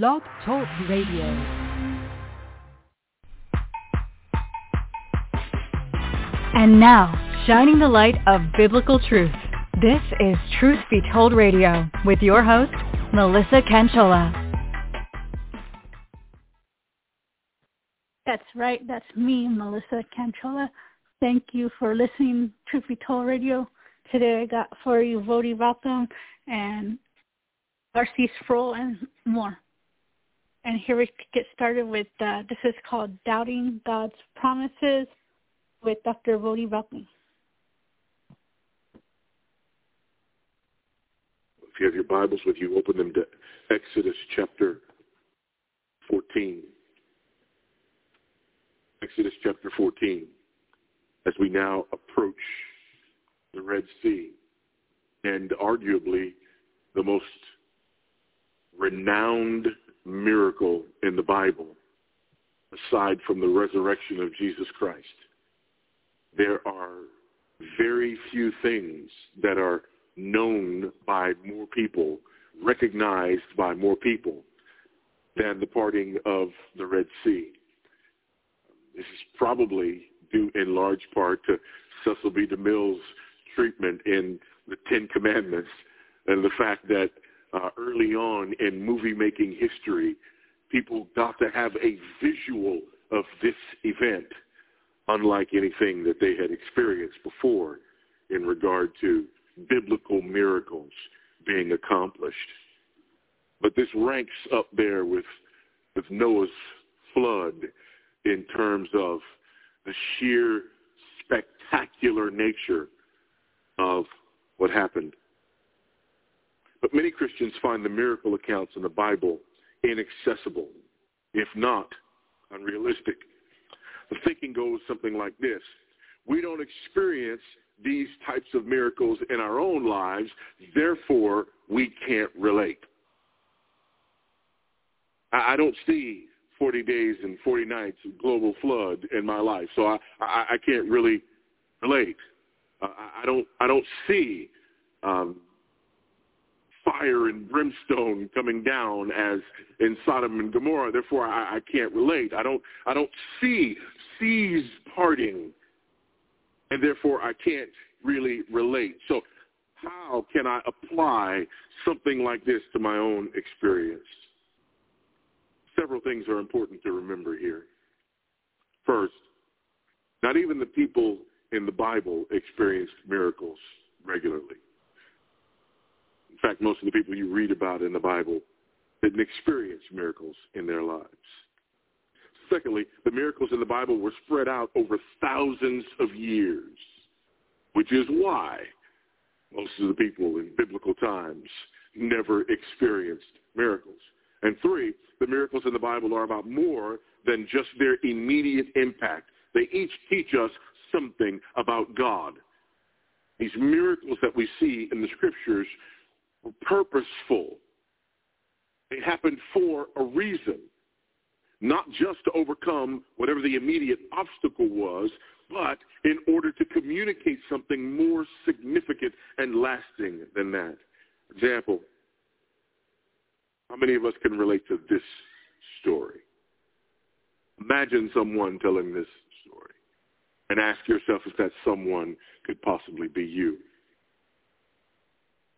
Blog Talk Radio. And now, shining the light of biblical truth, this is Truth Be Told Radio with your host, Melissa Canchola. That's right. That's me, Melissa Canchola. Thank you for listening to Truth Be Told Radio. Today I got for you Voddie Baucham and R.C. Sproul and more. And here we get started with, uh, this is called Doubting God's Promises with Dr. Voddie Baucham. If you have your Bibles with you, open them to Exodus chapter 14. Exodus chapter 14. As we now approach the Red Sea and arguably the most renowned miracle in the Bible aside from the resurrection of Jesus Christ. There are very few things that are known by more people, recognized by more people than the parting of the Red Sea. This is probably due in large part to Cecil B. DeMille's treatment in the Ten Commandments and the fact that uh, early on in movie making history, people got to have a visual of this event, unlike anything that they had experienced before in regard to biblical miracles being accomplished. But this ranks up there with, with Noah's flood in terms of the sheer spectacular nature of what happened but many Christians find the miracle accounts in the Bible inaccessible, if not unrealistic. The thinking goes something like this. We don't experience these types of miracles in our own lives, therefore we can't relate. I, don't see 40 days and 40 nights of global flood in my life, so I, I, I can't really relate. Uh, I don't I don't see um, fire and brimstone coming down as in Sodom and Gomorrah. Therefore, I, I can't relate. I don't, I don't see seas parting, and therefore I can't really relate. So how can I apply something like this to my own experience? Several things are important to remember here. First, not even the people in the Bible experienced miracles regularly fact, most of the people you read about in the Bible didn't experience miracles in their lives. Secondly, the miracles in the Bible were spread out over thousands of years, which is why most of the people in biblical times never experienced miracles. And three, the miracles in the Bible are about more than just their immediate impact. They each teach us something about God. These miracles that we see in the scriptures were purposeful. They happened for a reason, not just to overcome whatever the immediate obstacle was, but in order to communicate something more significant and lasting than that. Example, how many of us can relate to this story? Imagine someone telling this story and ask yourself if that someone could possibly be you.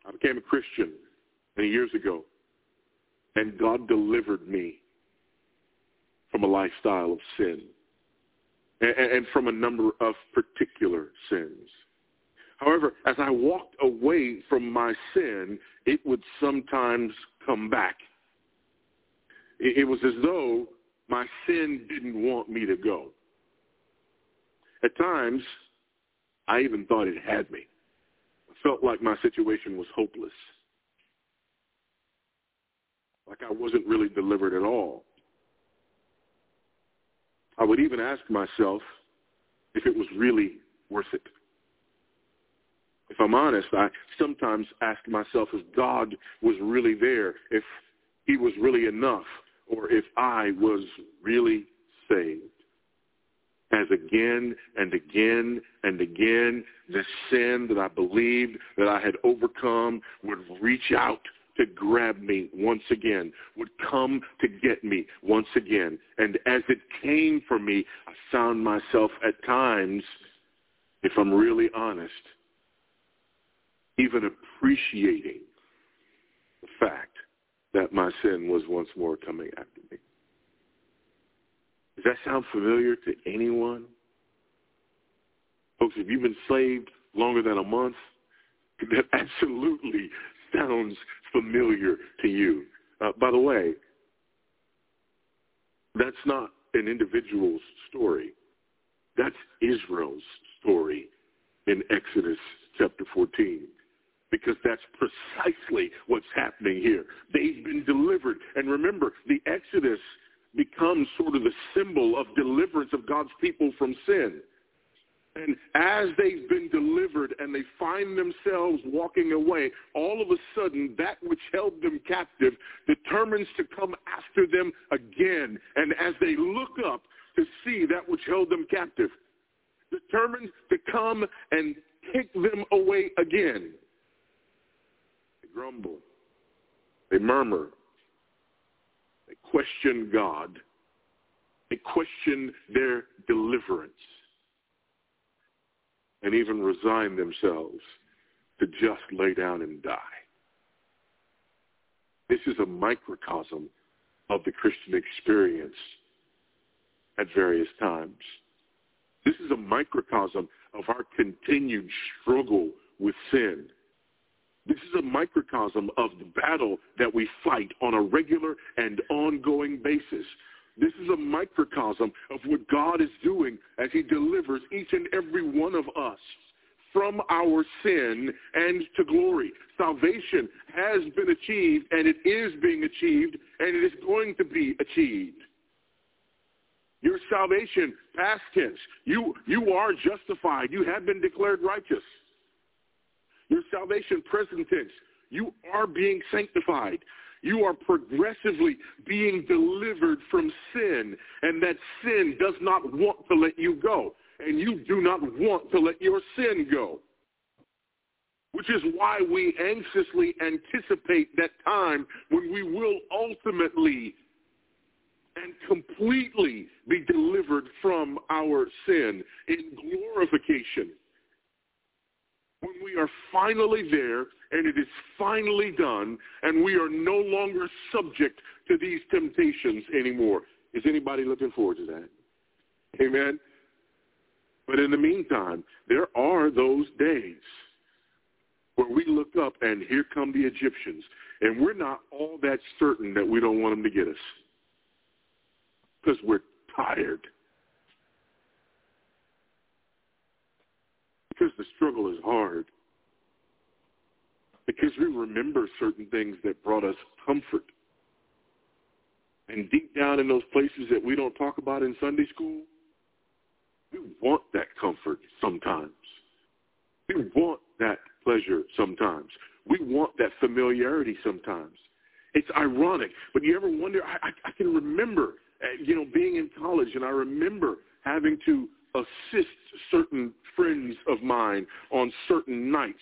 I became a Christian many years ago, and God delivered me from a lifestyle of sin and, and from a number of particular sins. However, as I walked away from my sin, it would sometimes come back. It, it was as though my sin didn't want me to go. At times, I even thought it had me felt like my situation was hopeless. Like I wasn't really delivered at all. I would even ask myself if it was really worth it. If I'm honest, I sometimes ask myself if God was really there, if he was really enough, or if I was really saved as again and again and again the sin that I believed that I had overcome would reach out to grab me once again, would come to get me once again. And as it came for me, I found myself at times, if I'm really honest, even appreciating the fact that my sin was once more coming at me. Does that sound familiar to anyone? Folks, if you've been saved longer than a month, that absolutely sounds familiar to you. Uh, by the way, that's not an individual's story. That's Israel's story in Exodus chapter 14 because that's precisely what's happening here. They've been delivered. And remember, the Exodus becomes sort of the symbol of deliverance of God's people from sin. And as they've been delivered and they find themselves walking away, all of a sudden that which held them captive determines to come after them again. And as they look up to see that which held them captive, determined to come and take them away again. They grumble. They murmur. Question God. They question their deliverance and even resign themselves to just lay down and die. This is a microcosm of the Christian experience at various times. This is a microcosm of our continued struggle with sin. This is a microcosm of the battle that we fight on a regular and ongoing basis. This is a microcosm of what God is doing as he delivers each and every one of us from our sin and to glory. Salvation has been achieved and it is being achieved and it is going to be achieved. Your salvation, past tense, you, you are justified. You have been declared righteous. Your salvation, present tense, you are being sanctified. You are progressively being delivered from sin, and that sin does not want to let you go, and you do not want to let your sin go. Which is why we anxiously anticipate that time when we will ultimately and completely be delivered from our sin in glorification when we are finally there and it is finally done and we are no longer subject to these temptations anymore. Is anybody looking forward to that? Amen. But in the meantime, there are those days where we look up and here come the Egyptians, and we're not all that certain that we don't want them to get us because we're tired. Because the struggle is hard. Because we remember certain things that brought us comfort. And deep down in those places that we don't talk about in Sunday school, we want that comfort sometimes. We want that pleasure sometimes. We want that familiarity sometimes. It's ironic, but you ever wonder? I, I, I can remember, uh, you know, being in college, and I remember having to assist certain friends of mine on certain nights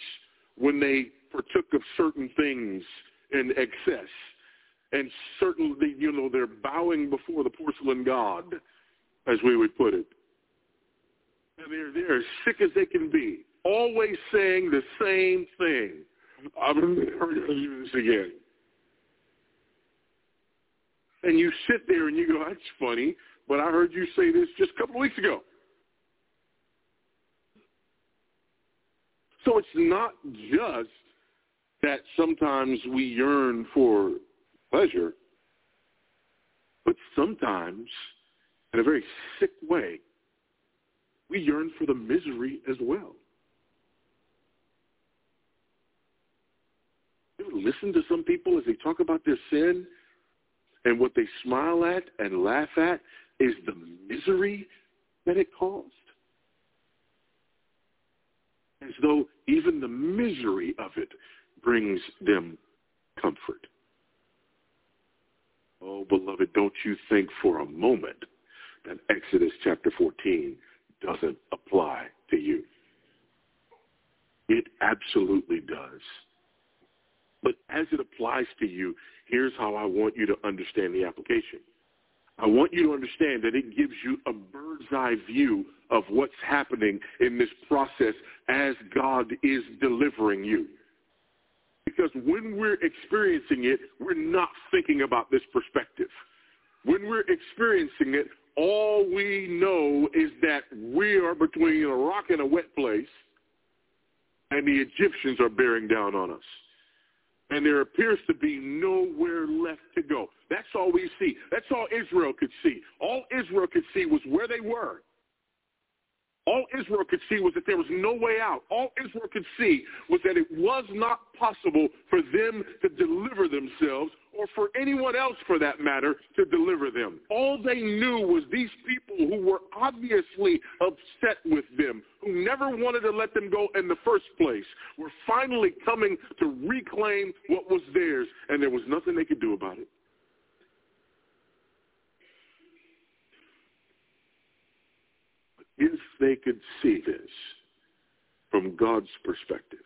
when they partook of certain things in excess. And certainly, you know, they're bowing before the porcelain god, as we would put it. And they're, as sick as they can be, always saying the same thing. I've heard you this again. And you sit there and you go, that's funny, but I heard you say this just a couple of weeks ago. So it's not just that sometimes we yearn for pleasure, but sometimes, in a very sick way, we yearn for the misery as well. You listen to some people as they talk about their sin, and what they smile at and laugh at is the misery that it caused? As though even the misery of it brings them comfort. Oh, beloved, don't you think for a moment that Exodus chapter 14 doesn't apply to you. It absolutely does. But as it applies to you, here's how I want you to understand the application. I want you to understand that it gives you a bird's eye view of what's happening in this process as God is delivering you. Because when we're experiencing it, we're not thinking about this perspective. When we're experiencing it, all we know is that we are between a rock and a wet place, and the Egyptians are bearing down on us and there appears to be nowhere left to go. That's all we see. That's all Israel could see. All Israel could see was where they were. All Israel could see was that there was no way out. All Israel could see was that it was not possible for them to deliver themselves or for anyone else for that matter to deliver them. All they knew was these people who were obviously upset with them, who never wanted to let them go in the first place, were finally coming to reclaim what was theirs, and there was nothing they could do about it. If they could see this from God's perspective,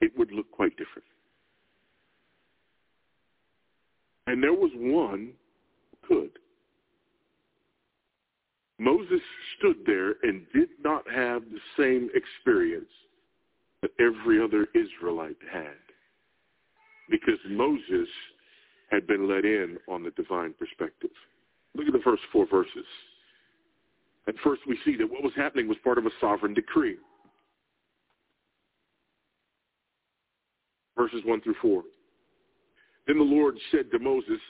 it would look quite different. And there was one who could. Moses stood there and did not have the same experience that every other Israelite had because Moses had been let in on the divine perspective. Look at the first four verses. At first we see that what was happening was part of a sovereign decree. Verses 1 through 4. Then the Lord said to Moses,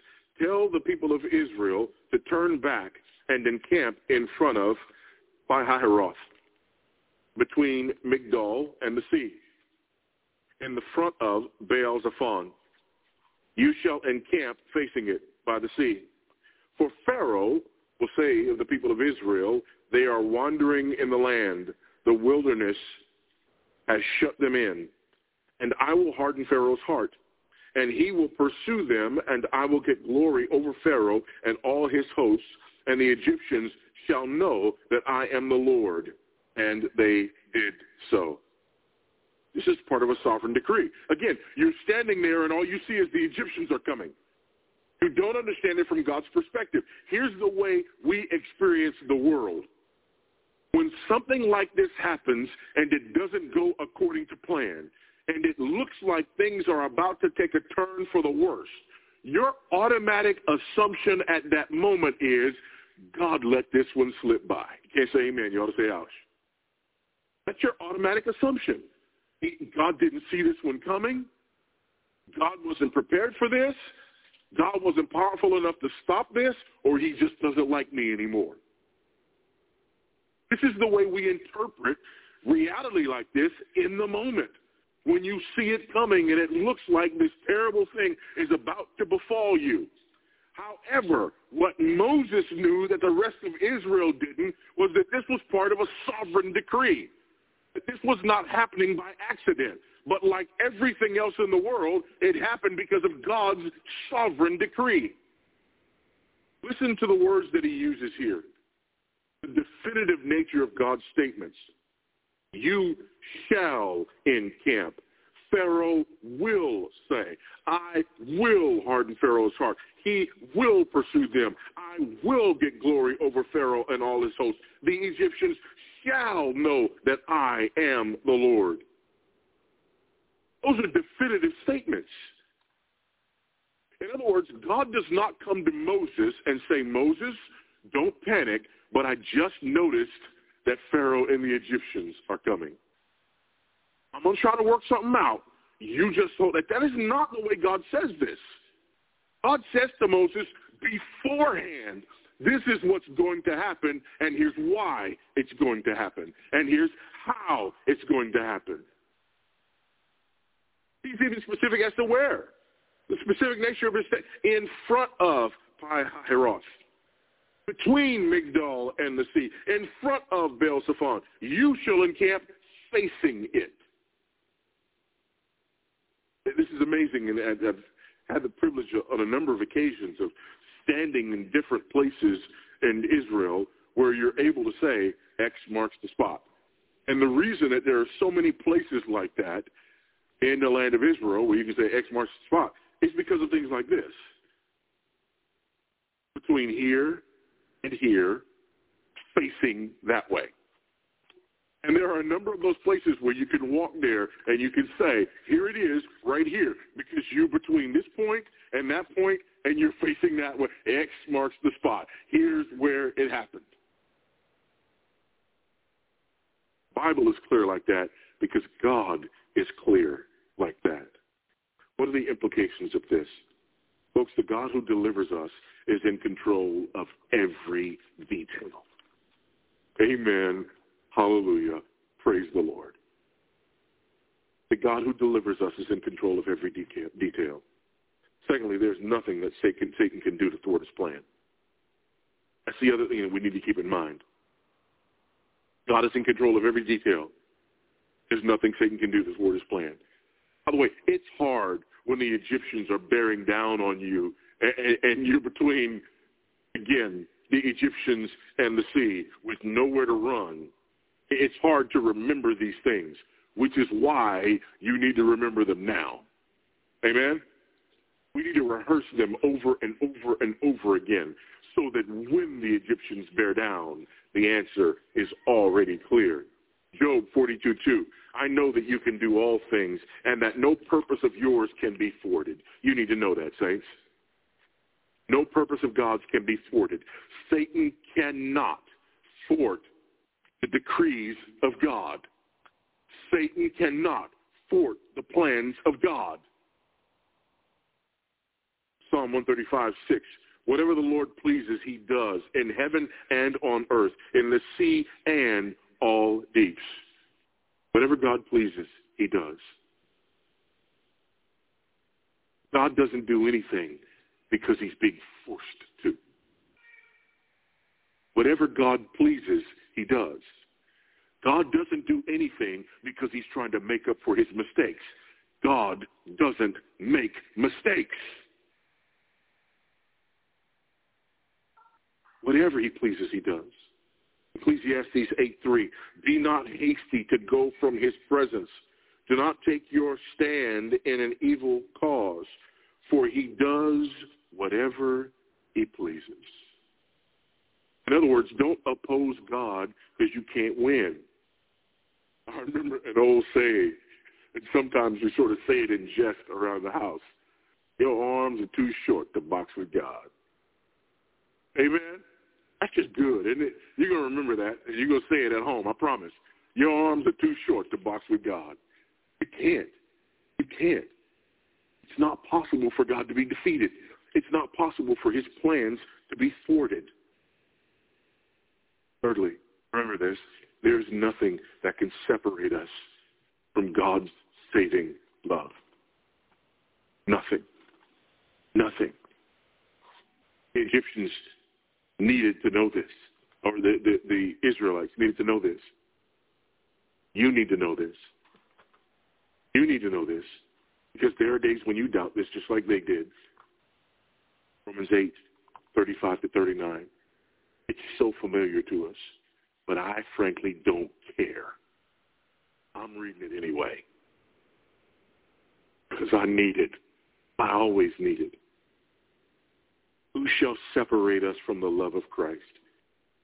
Tell the people of Israel to turn back and encamp in front of Pi-hahiroth, between Migdol and the sea, in the front of Baal-zephon. You shall encamp facing it by the sea. For Pharaoh will say of the people of Israel, they are wandering in the land. The wilderness has shut them in. And I will harden Pharaoh's heart, and he will pursue them, and I will get glory over Pharaoh and all his hosts, and the Egyptians shall know that I am the Lord. And they did so. This is part of a sovereign decree. Again, you're standing there and all you see is the Egyptians are coming who don't understand it from God's perspective. Here's the way we experience the world. When something like this happens and it doesn't go according to plan, and it looks like things are about to take a turn for the worse, your automatic assumption at that moment is, God let this one slip by. You can't say amen. You ought to say ouch. That's your automatic assumption. God didn't see this one coming. God wasn't prepared for this. God wasn't powerful enough to stop this, or he just doesn't like me anymore. This is the way we interpret reality like this in the moment. When you see it coming and it looks like this terrible thing is about to befall you. However, what Moses knew that the rest of Israel didn't was that this was part of a sovereign decree. That this was not happening by accident. But like everything else in the world, it happened because of God's sovereign decree. Listen to the words that he uses here. The definitive nature of God's statements. You shall encamp. Pharaoh will say, I will harden Pharaoh's heart. He will pursue them. I will get glory over Pharaoh and all his hosts. The Egyptians shall know that I am the Lord. Those are definitive statements. In other words, God does not come to Moses and say, Moses, don't panic, but I just noticed that Pharaoh and the Egyptians are coming. I'm going to try to work something out. You just told that. That is not the way God says this. God says to Moses beforehand, this is what's going to happen, and here's why it's going to happen, and here's how it's going to happen. He's even specific as to where. The specific nature of his state. In front of Pi-hahiroth. Between Migdol and the sea. In front of Baal-zephon. You shall encamp facing it. This is amazing, and I've had the privilege on a number of occasions of standing in different places in Israel where you're able to say X marks the spot. And the reason that there are so many places like that in the land of Israel, where you can say X marks the spot, it's because of things like this. Between here and here, facing that way. And there are a number of those places where you can walk there and you can say, here it is, right here, because you're between this point and that point, and you're facing that way. X marks the spot. Here's where it happened. Bible is clear like that because God is clear like that. What are the implications of this? Folks, the God who delivers us is in control of every detail. Amen. Hallelujah. Praise the Lord. The God who delivers us is in control of every detail. Secondly, there's nothing that Satan, can do to thwart his plan. That's the other thing that we need to keep in mind. God is in control of every detail. There's nothing Satan can do to thwart his plan. By the way, it's hard when the Egyptians are bearing down on you and, and you're between, again, the Egyptians and the sea with nowhere to run. It's hard to remember these things, which is why you need to remember them now. Amen? We need to rehearse them over and over and over again so that when the Egyptians bear down, the answer is already clear. Job 42:2. I know that you can do all things and that no purpose of yours can be thwarted. You need to know that, saints. No purpose of God's can be thwarted. Satan cannot thwart the decrees of God. Satan cannot thwart the plans of God. Psalm 135, 6. Whatever the Lord pleases, he does in heaven and on earth, in the sea and all deeps. Whatever God pleases, he does. God doesn't do anything because he's being forced to. Whatever God pleases, he does. God doesn't do anything because he's trying to make up for his mistakes. God doesn't make mistakes. Whatever he pleases, he does. Ecclesiastes 8.3, Be not hasty to go from his presence. Do not take your stand in an evil cause, for he does whatever he pleases. In other words, don't oppose God because you can't win. I remember an old saying, and sometimes we sort of say it in jest around the house. Your arms are too short to box with God. Amen? That's just good, isn't it? You're going to remember that, and you're going to say it at home, I promise. Your arms are too short to box with God. You can't. You can't. It's not possible for God to be defeated. It's not possible for his plans to be thwarted. Thirdly, remember this, there's nothing that can separate us from God's saving love. Nothing. Nothing. The Egyptians needed to know this, or the, the, the Israelites needed to know this. You need to know this. You need to know this because there are days when you doubt this just like they did. Romans 8, 35 to 39. It's so familiar to us, but I frankly don't care. I'm reading it anyway because I need it. I always need it. Who shall separate us from the love of Christ?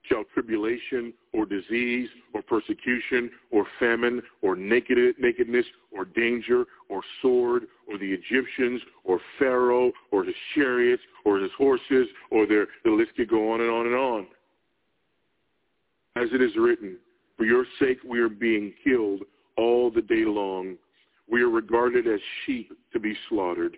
Shall tribulation or disease or persecution or famine or nakedness or danger or sword or the Egyptians or Pharaoh or his chariots or his horses or their, the list could go on and on and on. As it is written, for your sake we are being killed all the day long. We are regarded as sheep to be slaughtered.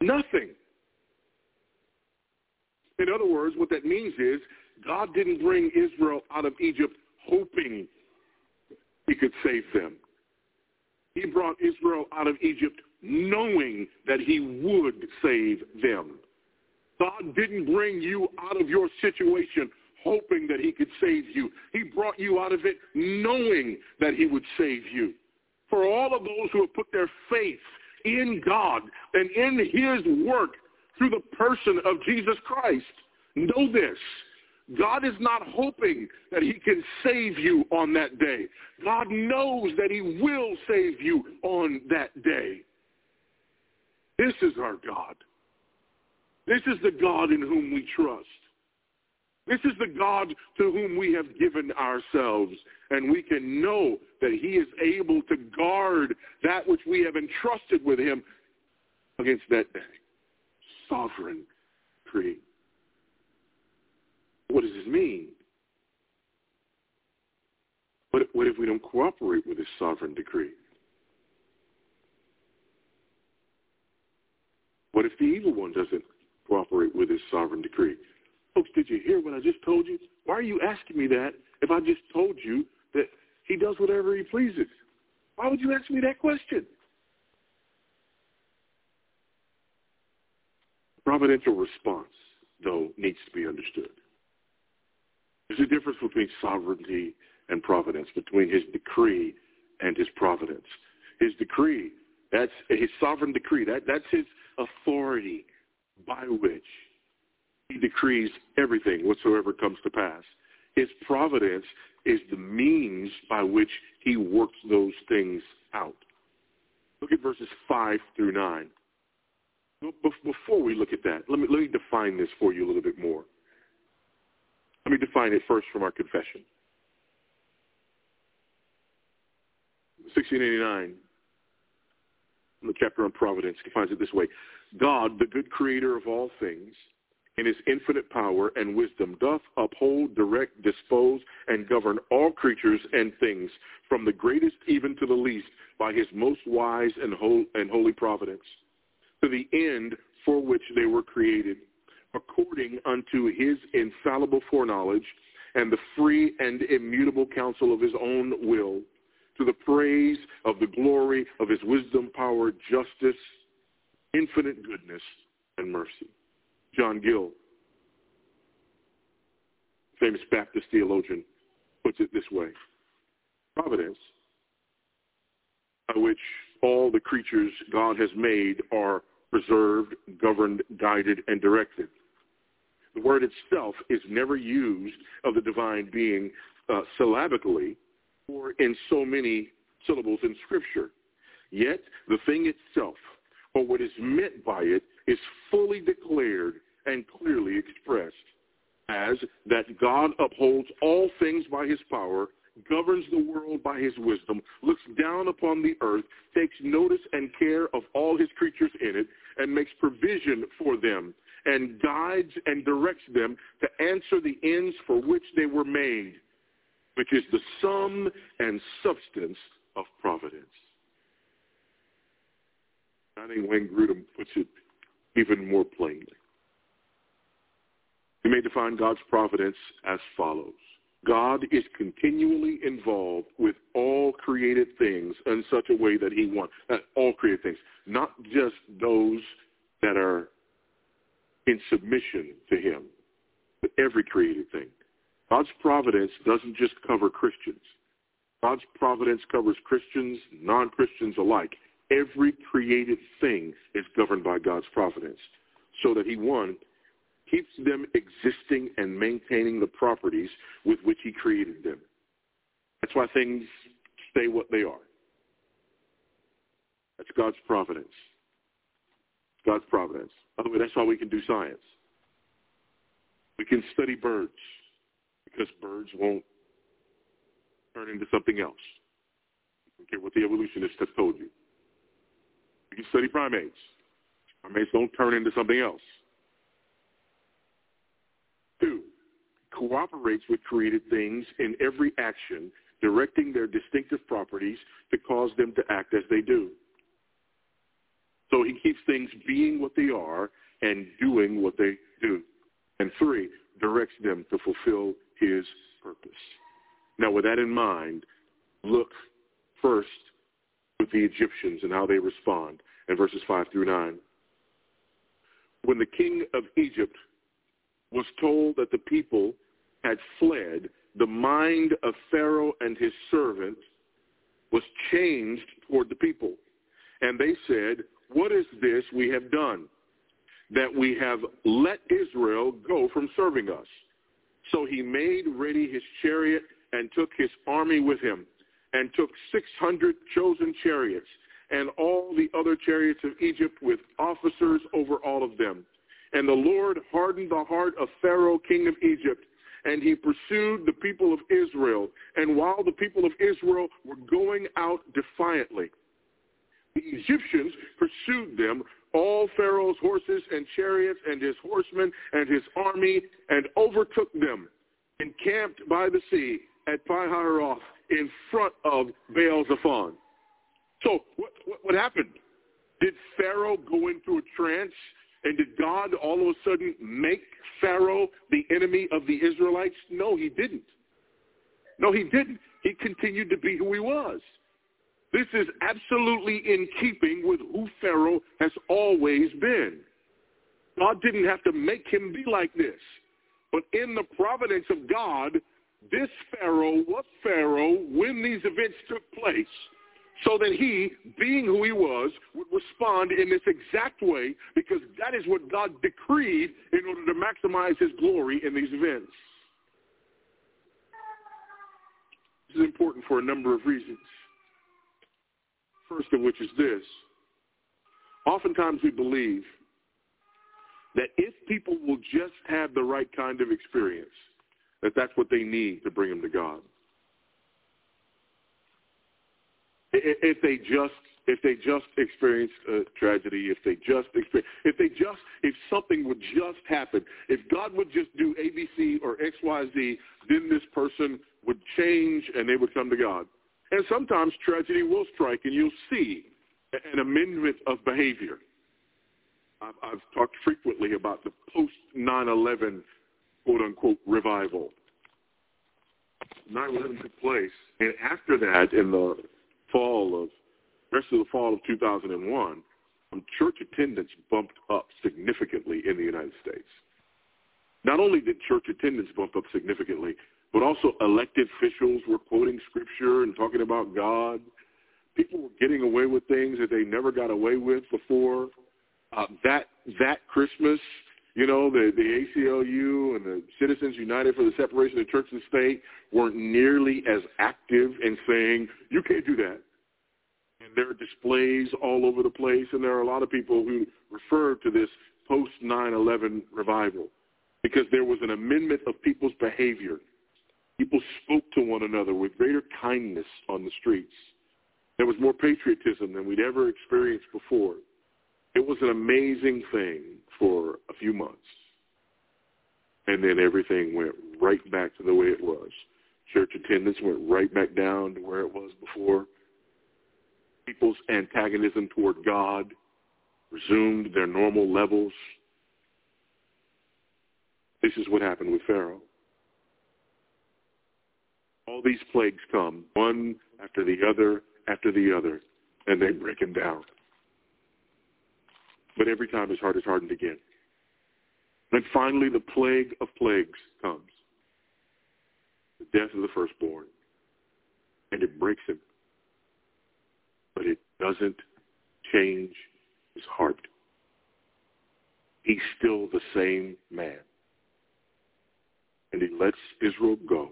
Nothing. In other words, what that means is God didn't bring Israel out of Egypt hoping he could save them. He brought Israel out of Egypt knowing that he would save them. God didn't bring you out of your situation hoping that he could save you. He brought you out of it knowing that he would save you. For all of those who have put their faith in God and in his work through the person of Jesus Christ, know this. God is not hoping that he can save you on that day. God knows that he will save you on that day. This is our God. This is the God in whom we trust. This is the God to whom we have given ourselves, and we can know that he is able to guard that which we have entrusted with him against that day. Sovereign decree. What does this mean? What, what if we don't cooperate with his sovereign decree? What if the evil one doesn't cooperate with his sovereign decree? Folks, did you hear what I just told you? Why are you asking me that if I just told you that he does whatever he pleases? Why would you ask me that question? Providential response, though, needs to be understood. There's a difference between sovereignty and providence, between his decree and his providence. His decree, that's his sovereign decree. That, that's his authority by which he decrees everything whatsoever comes to pass. His providence is the means by which he works those things out. Look at verses 5 through 9. Before we look at that, let me, let me define this for you a little bit more. Let me define it first from our confession. 1689, the chapter on providence, defines it this way. God, the good creator of all things, in his infinite power and wisdom doth uphold, direct, dispose, and govern all creatures and things, from the greatest even to the least, by his most wise and, and holy providence, to the end for which they were created, according unto his infallible foreknowledge and the free and immutable counsel of his own will, to the praise of the glory of his wisdom, power, justice, infinite goodness, and mercy. John Gill, famous Baptist theologian, puts it this way. Providence, by which all the creatures God has made are preserved, governed, guided, and directed. The word itself is never used of the divine being uh, syllabically or in so many syllables in Scripture. Yet the thing itself, or what is meant by it, is fully declared and clearly expressed as that God upholds all things by his power, governs the world by his wisdom, looks down upon the earth, takes notice and care of all his creatures in it, and makes provision for them, and guides and directs them to answer the ends for which they were made, which is the sum and substance of providence. I think Wayne Grudem puts it even more plainly. We may define God's providence as follows. God is continually involved with all created things in such a way that he wants, uh, all created things, not just those that are in submission to him, but every created thing. God's providence doesn't just cover Christians. God's providence covers Christians, non-Christians alike. Every created thing is governed by God's providence so that he, one, keeps them existing and maintaining the properties with which he created them. That's why things stay what they are. That's God's providence. God's providence. By the way, that's why we can do science. We can study birds because birds won't turn into something else. Care what the evolutionists have told you. Can study primates. Primates don't turn into something else. Two, cooperates with created things in every action, directing their distinctive properties to cause them to act as they do. So he keeps things being what they are and doing what they do. And three, directs them to fulfill his purpose. Now, with that in mind, look first with the Egyptians and how they respond in verses 5 through 9. When the king of Egypt was told that the people had fled, the mind of Pharaoh and his servants was changed toward the people. And they said, what is this we have done? That we have let Israel go from serving us. So he made ready his chariot and took his army with him and took 600 chosen chariots and all the other chariots of Egypt with officers over all of them. And the Lord hardened the heart of Pharaoh, king of Egypt, and he pursued the people of Israel. And while the people of Israel were going out defiantly, the Egyptians pursued them, all Pharaoh's horses and chariots and his horsemen and his army, and overtook them, encamped by the sea at Pi-hahiroth in front of Baal-zephon. So what, what, what happened? Did Pharaoh go into a trance? And did God all of a sudden make Pharaoh the enemy of the Israelites? No, he didn't. No, he didn't. He continued to be who he was. This is absolutely in keeping with who Pharaoh has always been. God didn't have to make him be like this. But in the providence of God, this Pharaoh was Pharaoh when these events took place so that he, being who he was, would respond in this exact way because that is what God decreed in order to maximize his glory in these events. This is important for a number of reasons. First of which is this. Oftentimes we believe that if people will just have the right kind of experience, that that's what they need to bring them to God. If they just if they just experienced a tragedy, if they just experience, if they just, if something would just happen, if God would just do ABC or XYZ, then this person would change and they would come to God. And sometimes tragedy will strike and you'll see an amendment of behavior. I've, I've talked frequently about the post 9-11 quote-unquote revival. 9-11 took place, and after that, in the fall of, rest of the fall of 2001, um, church attendance bumped up significantly in the United States. Not only did church attendance bump up significantly, but also elected officials were quoting scripture and talking about God. People were getting away with things that they never got away with before. Uh, that that Christmas, you know, the, the ACLU and the Citizens United for the Separation of Church and State weren't nearly as active in saying, you can't do that. And there are displays all over the place, and there are a lot of people who refer to this post-9-11 revival because there was an amendment of people's behavior People spoke to one another with greater kindness on the streets. There was more patriotism than we'd ever experienced before. It was an amazing thing for a few months. And then everything went right back to the way it was. Church attendance went right back down to where it was before. People's antagonism toward God resumed their normal levels. This is what happened with Pharaoh all these plagues come, one after the other after the other, and they break him down. But every time his heart is hardened again. Then finally, the plague of plagues comes. The death of the firstborn. And it breaks him. But it doesn't change his heart. He's still the same man. And he lets Israel go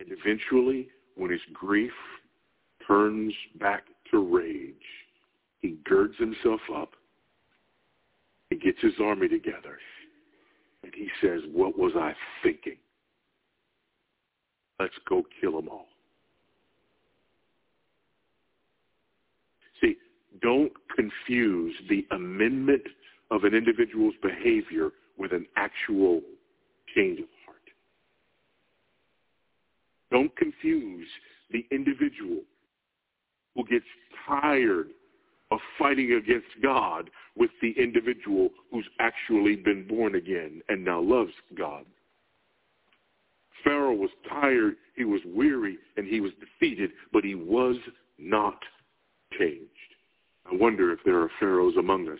and eventually, when his grief turns back to rage, he girds himself up. He gets his army together. And he says, what was I thinking? Let's go kill them all. See, don't confuse the amendment of an individual's behavior with an actual change of heart. don't confuse the individual who gets tired of fighting against God with the individual who's actually been born again and now loves God. Pharaoh was tired, he was weary, and he was defeated, but he was not changed. I wonder if there are pharaohs among us.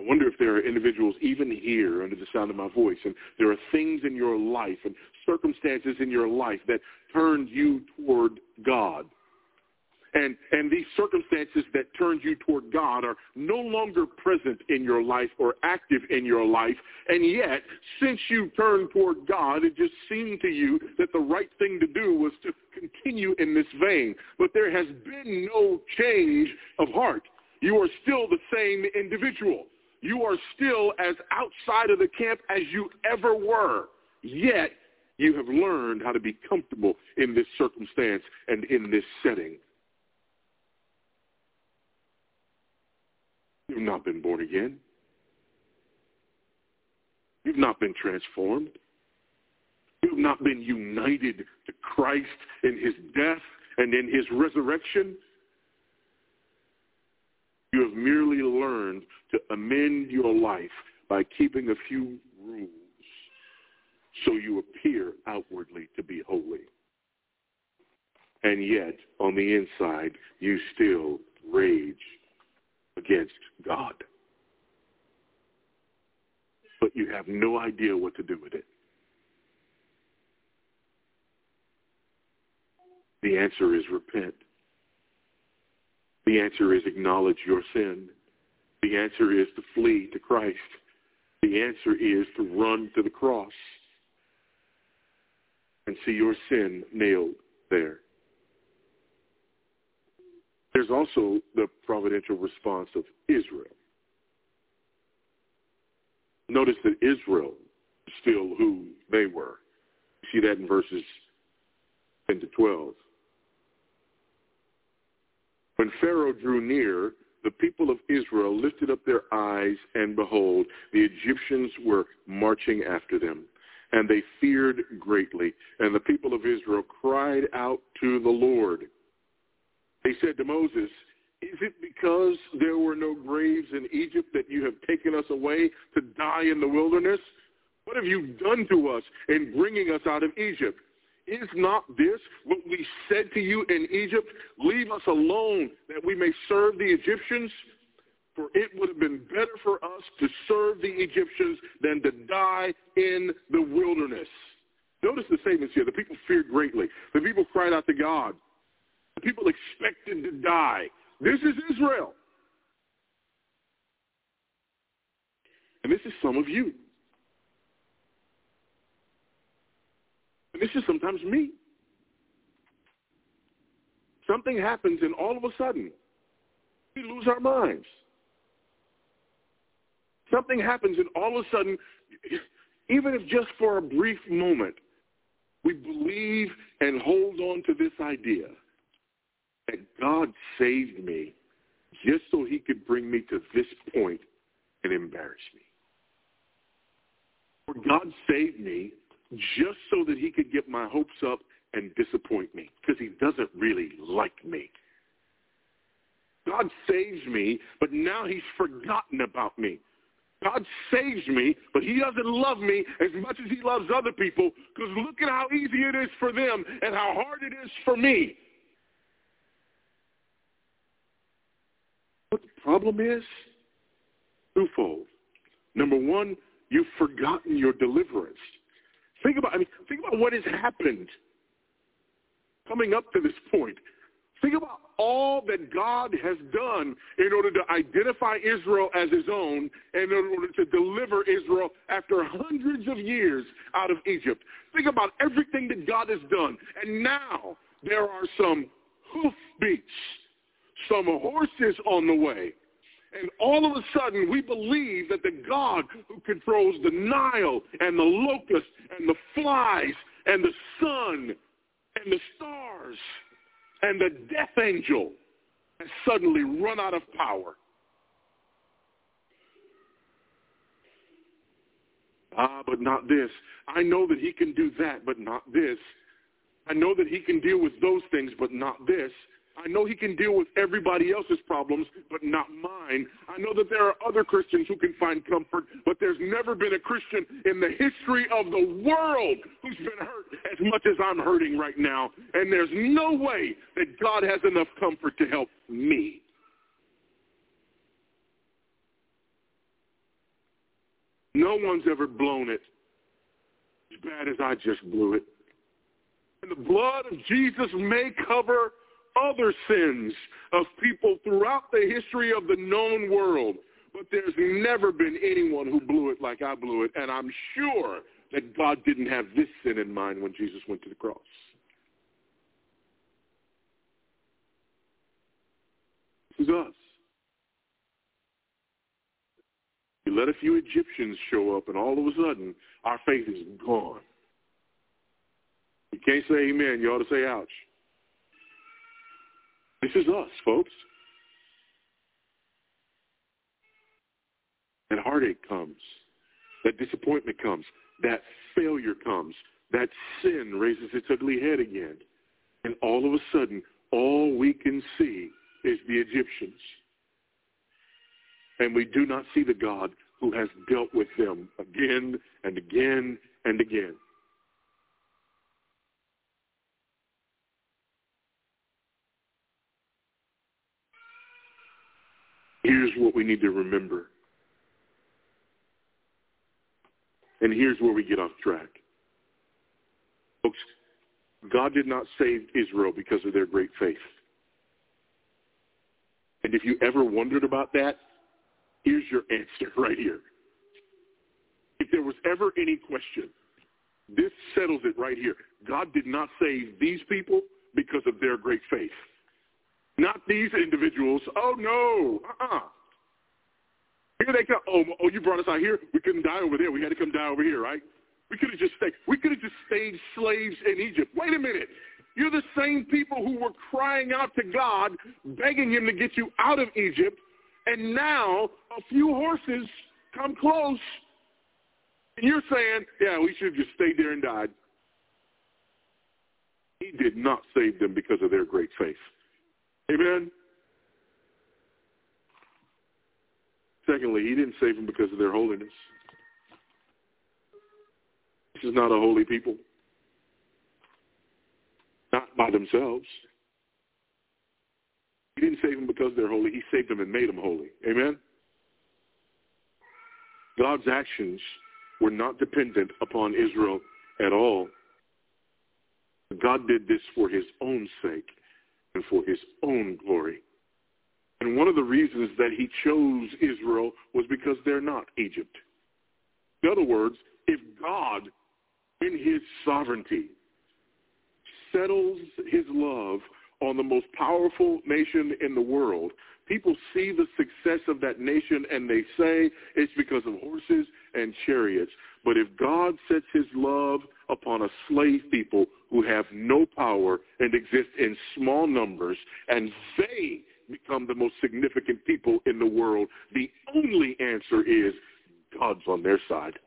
I wonder if there are individuals even here under the sound of my voice, and there are things in your life and circumstances in your life that turned you toward God. And, and these circumstances that turned you toward God are no longer present in your life or active in your life. And yet, since you turned toward God, it just seemed to you that the right thing to do was to continue in this vein. But there has been no change of heart. You are still the same individual. You are still as outside of the camp as you ever were. Yet, you have learned how to be comfortable in this circumstance and in this setting. You've not been born again. You've not been transformed. You've not been united to Christ in his death and in his resurrection. You have merely learned to amend your life by keeping a few rules so you appear outwardly to be holy. And yet, on the inside, you still rage against God. But you have no idea what to do with it. The answer is repent. The answer is acknowledge your sin. The answer is to flee to Christ. The answer is to run to the cross and see your sin nailed there. There's also the providential response of Israel. Notice that Israel is still who they were. You see that in verses 10 to 12. When Pharaoh drew near, the people of Israel lifted up their eyes, and behold, the Egyptians were marching after them. And they feared greatly. And the people of Israel cried out to the Lord. They said to Moses, is it because there were no graves in Egypt that you have taken us away to die in the wilderness? What have you done to us in bringing us out of Egypt? Is not this what we said to you in Egypt? Leave us alone that we may serve the Egyptians? For it would have been better for us to serve the Egyptians than to die in the wilderness. Notice the statements here. The people feared greatly. The people cried out to God. People expected to die. This is Israel. And this is some of you. And this is sometimes me. Something happens and all of a sudden we lose our minds. Something happens and all of a sudden, even if just for a brief moment, we believe and hold on to this idea that God saved me just so he could bring me to this point and embarrass me. Or God saved me just so that he could get my hopes up and disappoint me because he doesn't really like me. God saves me, but now he's forgotten about me. God saves me, but he doesn't love me as much as he loves other people because look at how easy it is for them and how hard it is for me. What the problem is? Twofold. Number one, you've forgotten your deliverance. Think about, I mean, think about what has happened coming up to this point. Think about all that God has done in order to identify Israel as his own and in order to deliver Israel after hundreds of years out of Egypt. Think about everything that God has done. And now there are some hoofbeats some horses on the way. And all of a sudden, we believe that the God who controls the Nile and the locust and the flies and the sun and the stars and the death angel has suddenly run out of power. Ah, but not this. I know that he can do that, but not this. I know that he can deal with those things, but not this. I know he can deal with everybody else's problems, but not mine. I know that there are other Christians who can find comfort, but there's never been a Christian in the history of the world who's been hurt as much as I'm hurting right now. And there's no way that God has enough comfort to help me. No one's ever blown it as bad as I just blew it. And the blood of Jesus may cover other sins of people throughout the history of the known world. But there's never been anyone who blew it like I blew it. And I'm sure that God didn't have this sin in mind when Jesus went to the cross. This is us. You let a few Egyptians show up, and all of a sudden, our faith is gone. You can't say amen. You ought to say ouch. This is us, folks. That heartache comes. That disappointment comes. That failure comes. That sin raises its ugly head again. And all of a sudden, all we can see is the Egyptians. And we do not see the God who has dealt with them again and again and again. Here's what we need to remember. And here's where we get off track. Folks, God did not save Israel because of their great faith. And if you ever wondered about that, here's your answer right here. If there was ever any question, this settles it right here. God did not save these people because of their great faith. Not these individuals. Oh, no. Uh-uh. Here they come. Oh, oh, you brought us out here. We couldn't die over there. We had to come die over here, right? We could have just stayed. We could have just stayed slaves in Egypt. Wait a minute. You're the same people who were crying out to God, begging him to get you out of Egypt, and now a few horses come close, and you're saying, yeah, we should have just stayed there and died. He did not save them because of their great faith. Amen? Secondly, he didn't save them because of their holiness. This is not a holy people. Not by themselves. He didn't save them because they're holy. He saved them and made them holy. Amen? God's actions were not dependent upon Israel at all. God did this for his own sake and for his own glory. And one of the reasons that he chose Israel was because they're not Egypt. In other words, if God, in his sovereignty, settles his love on the most powerful nation in the world, people see the success of that nation and they say it's because of horses and chariots. But if God sets his love upon a slave people who have no power and exist in small numbers, and they become the most significant people in the world, the only answer is God's on their side.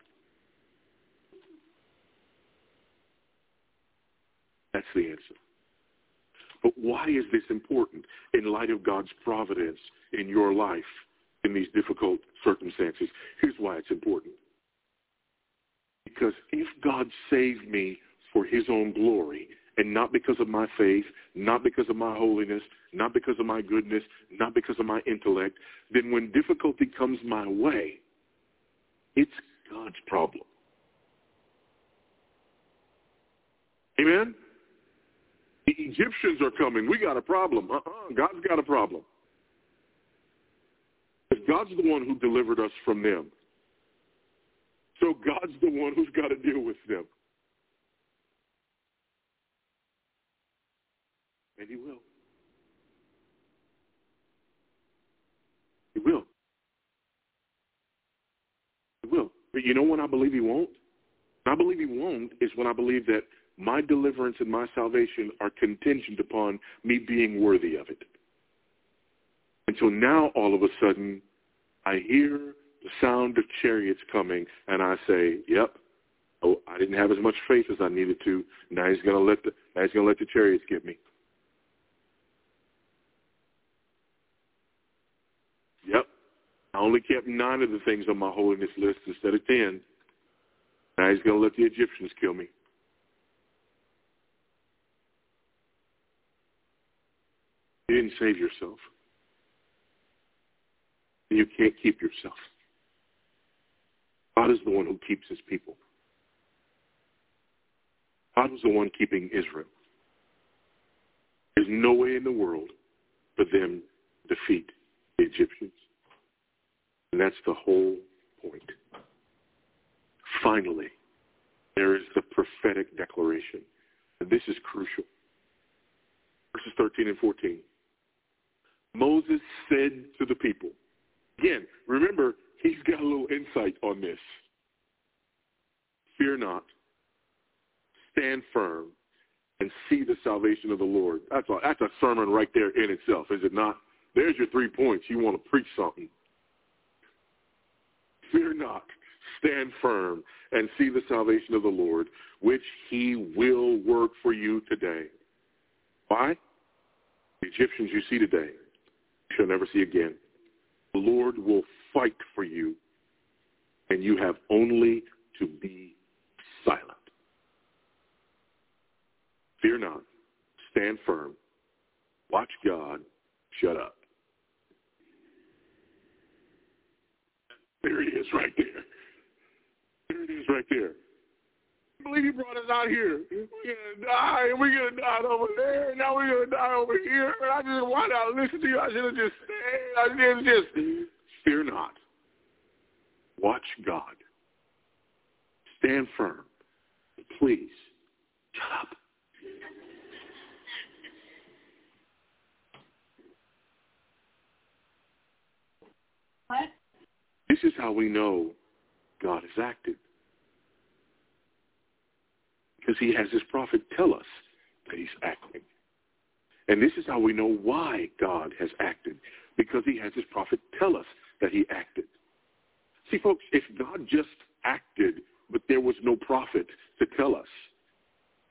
That's the answer. But why is this important in light of God's providence in your life in these difficult circumstances? Here's why it's important. Because if God saved me for his own glory and not because of my faith, not because of my holiness, not because of my goodness, not because of my intellect, then when difficulty comes my way, it's God's problem. Amen? The Egyptians are coming. We got a problem. Uh-uh. God's got a problem. God's the one who delivered us from them. So God's the one who's got to deal with them. And he will. He will. He will. But you know when I believe he won't? I believe he won't is when I believe that my deliverance and my salvation are contingent upon me being worthy of it. So now all of a sudden I hear the sound of chariots coming, and I say, yep, oh, I didn't have as much faith as I needed to. Now he's going to let the, now he's going to let the chariots get me. Yep. I only kept nine of the things on my holiness list instead of ten. Now he's going to let the Egyptians kill me. You didn't save yourself. You can't keep yourself. God is the one who keeps his people. God was the one keeping Israel. There's no way in the world for them to defeat the Egyptians. And that's the whole point. Finally, there is the prophetic declaration. And this is crucial. Verses 13 and 14. Moses said to the people, again, remember, he's got a little insight on this. Fear not. Stand firm and see the salvation of the Lord. That's a, that's a sermon right there in itself, is it not? There's your three points. You want to preach something. Fear not. Stand firm and see the salvation of the Lord, which he will work for you today. Why? The Egyptians you see today, shall never see again. The Lord will fight for you, and you have only to be silent. Fear not. Stand firm. Watch God. Shut up. There it is right there. There it is right there. I believe he brought us out here. We're gonna die, and we're gonna die over there, and now we're gonna die over here. And I just why not listen to you? I should have just stayed. I should just fear not. Watch God. Stand firm. Please, shut up. What? This is how we know God has acted. Because he has his prophet tell us that he's acting. And this is how we know why God has acted. Because he has his prophet tell us that he acted. See, folks, if God just acted, but there was no prophet to tell us,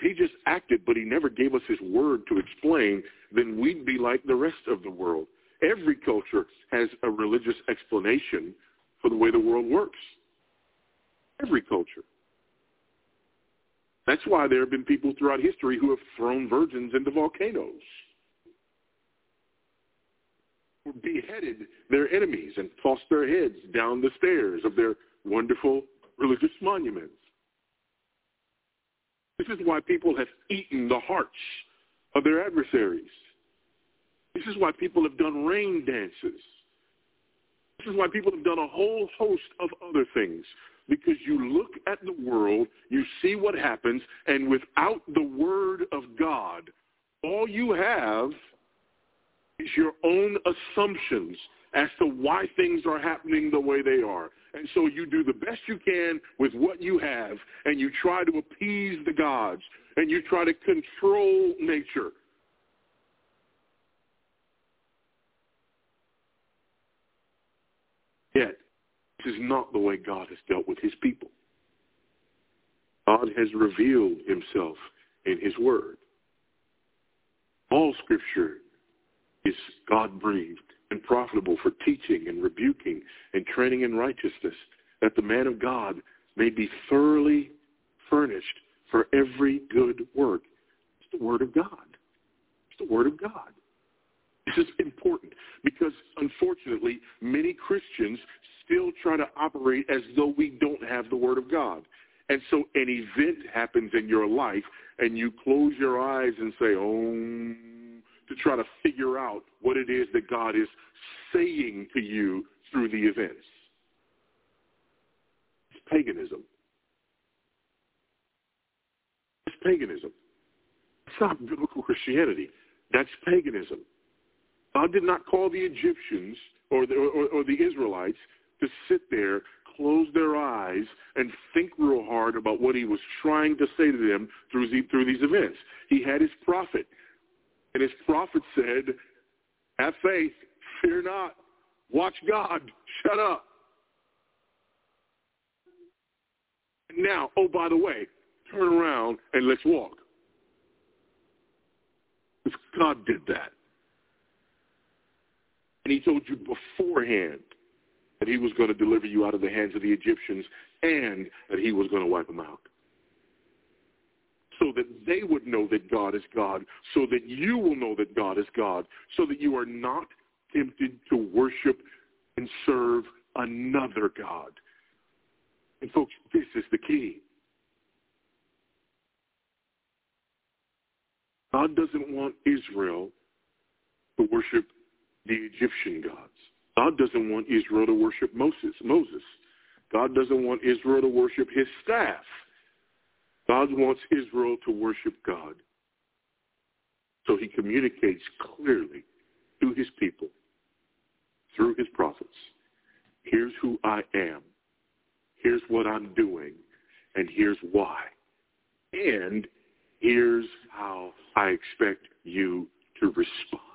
he just acted, but he never gave us his word to explain, then we'd be like the rest of the world. Every culture has a religious explanation for the way the world works. Every culture. That's why there have been people throughout history who have thrown virgins into volcanoes beheaded their enemies and tossed their heads down the stairs of their wonderful religious monuments. This is why people have eaten the hearts of their adversaries. This is why people have done rain dances. This is why people have done a whole host of other things. Because you look at the world, you see what happens, and without the word of God, all you have is your own assumptions as to why things are happening the way they are. And so you do the best you can with what you have, and you try to appease the gods, and you try to control nature. Yet, this is not the way God has dealt with his people. God has revealed himself in his word. All scripture is God-breathed and profitable for teaching and rebuking and training in righteousness, that the man of God may be thoroughly furnished for every good work. It's the word of God. It's the word of God. This is important because unfortunately many Christians still try to operate as though we don't have the word of God. And so an event happens in your life and you close your eyes and say, oh, to try to figure out what it is that God is saying to you through the events. It's paganism. It's paganism. It's not biblical Christianity. That's paganism. God did not call the Egyptians or the, or, or the Israelites to sit there, close their eyes, and think real hard about what he was trying to say to them through, through these events. He had his prophet, and his prophet said, have faith, fear not, watch God, shut up. Now, oh, by the way, turn around and let's walk. Because God did that. And he told you beforehand that he was going to deliver you out of the hands of the Egyptians and that he was going to wipe them out. So that they would know that God is God, so that you will know that God is God, so that you are not tempted to worship and serve another God. And folks, this is the key. God doesn't want Israel to worship the Egyptian gods. God doesn't want Israel to worship Moses. Moses. God doesn't want Israel to worship his staff. God wants Israel to worship God. So he communicates clearly to his people through his prophets. Here's who I am. Here's what I'm doing. And here's why. And here's how I expect you to respond.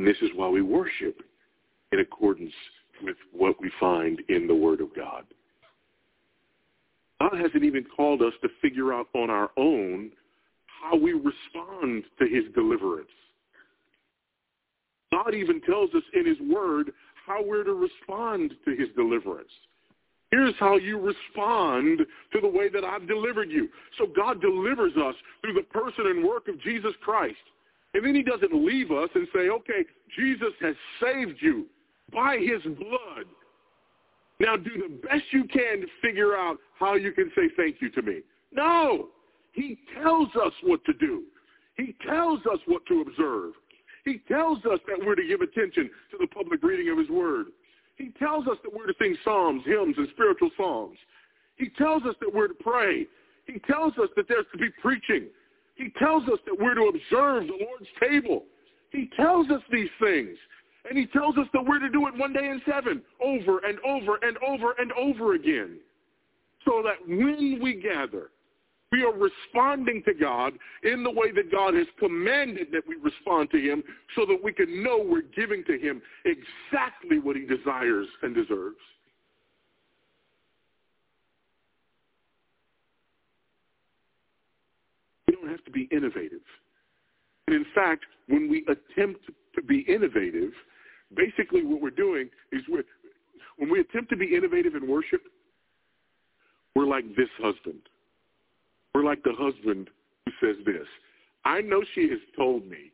And this is why we worship in accordance with what we find in the Word of God. God hasn't even called us to figure out on our own how we respond to his deliverance. God even tells us in his word how we're to respond to his deliverance. Here's how you respond to the way that I've delivered you. So God delivers us through the person and work of Jesus Christ. And then he doesn't leave us and say, okay, Jesus has saved you by his blood. Now do the best you can to figure out how you can say thank you to me. No. He tells us what to do. He tells us what to observe. He tells us that we're to give attention to the public reading of his word. He tells us that we're to sing psalms, hymns, and spiritual songs. He tells us that we're to pray. He tells us that there's to be preaching. He tells us that we're to observe the Lord's table. He tells us these things. And he tells us that we're to do it one day in seven, over and over and over and over again. So that when we gather, we are responding to God in the way that God has commanded that we respond to him so that we can know we're giving to him exactly what he desires and deserves. Have to be innovative. And in fact, when we attempt to be innovative, basically what we're doing is we're, when we attempt to be innovative in worship, we're like this husband. We're like the husband who says this. I know she has told me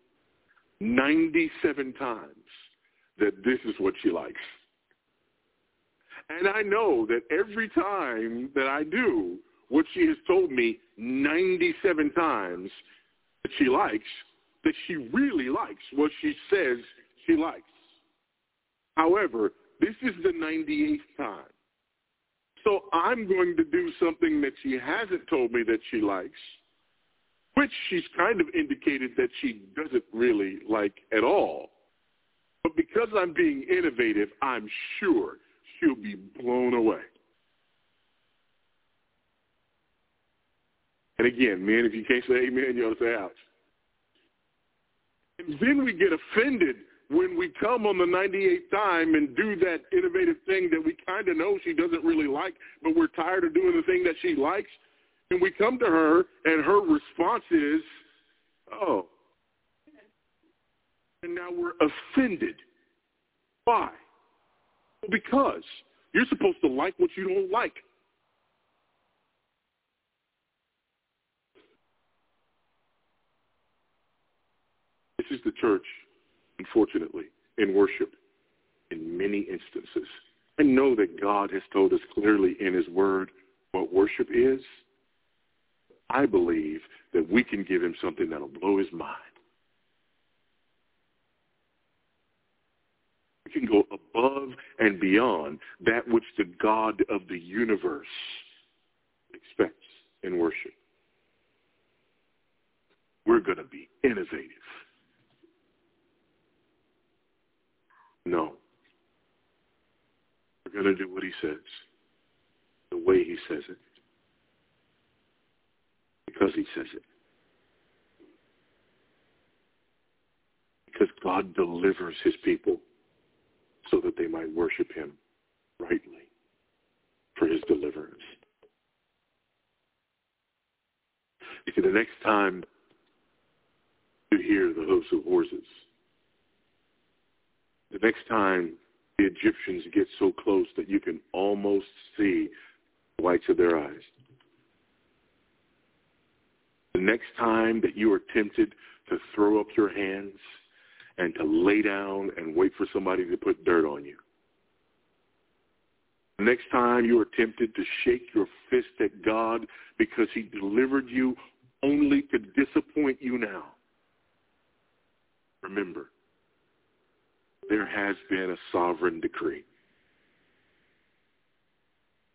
97 times that this is what she likes. And I know that every time that I do what she has told me 97 times that she likes, that she really likes what she says she likes. However, this is the 98th time. So I'm going to do something that she hasn't told me that she likes, which she's kind of indicated that she doesn't really like at all. But because I'm being innovative, I'm sure she'll be blown away. And again, men, if you can't say amen, you ought to say ouch. And then we get offended when we come on the 98th time and do that innovative thing that we kind of know she doesn't really like, but we're tired of doing the thing that she likes. And we come to her, and her response is, oh. And now we're offended. Why? Because you're supposed to like what you don't like. This is the church, unfortunately, in worship in many instances. I know that God has told us clearly in his word what worship is. I believe that we can give him something that'll blow his mind. We can go above and beyond that which the God of the universe expects in worship. We're going to be innovative. No. We're going to do what he says, the way he says it, because he says it. Because God delivers his people so that they might worship him rightly for his deliverance. You see, the next time you hear the hoofs of horses. The next time the Egyptians get so close that you can almost see the whites of their eyes. The next time that you are tempted to throw up your hands and to lay down and wait for somebody to put dirt on you. The next time you are tempted to shake your fist at God because he delivered you only to disappoint you now. Remember, there has been a sovereign decree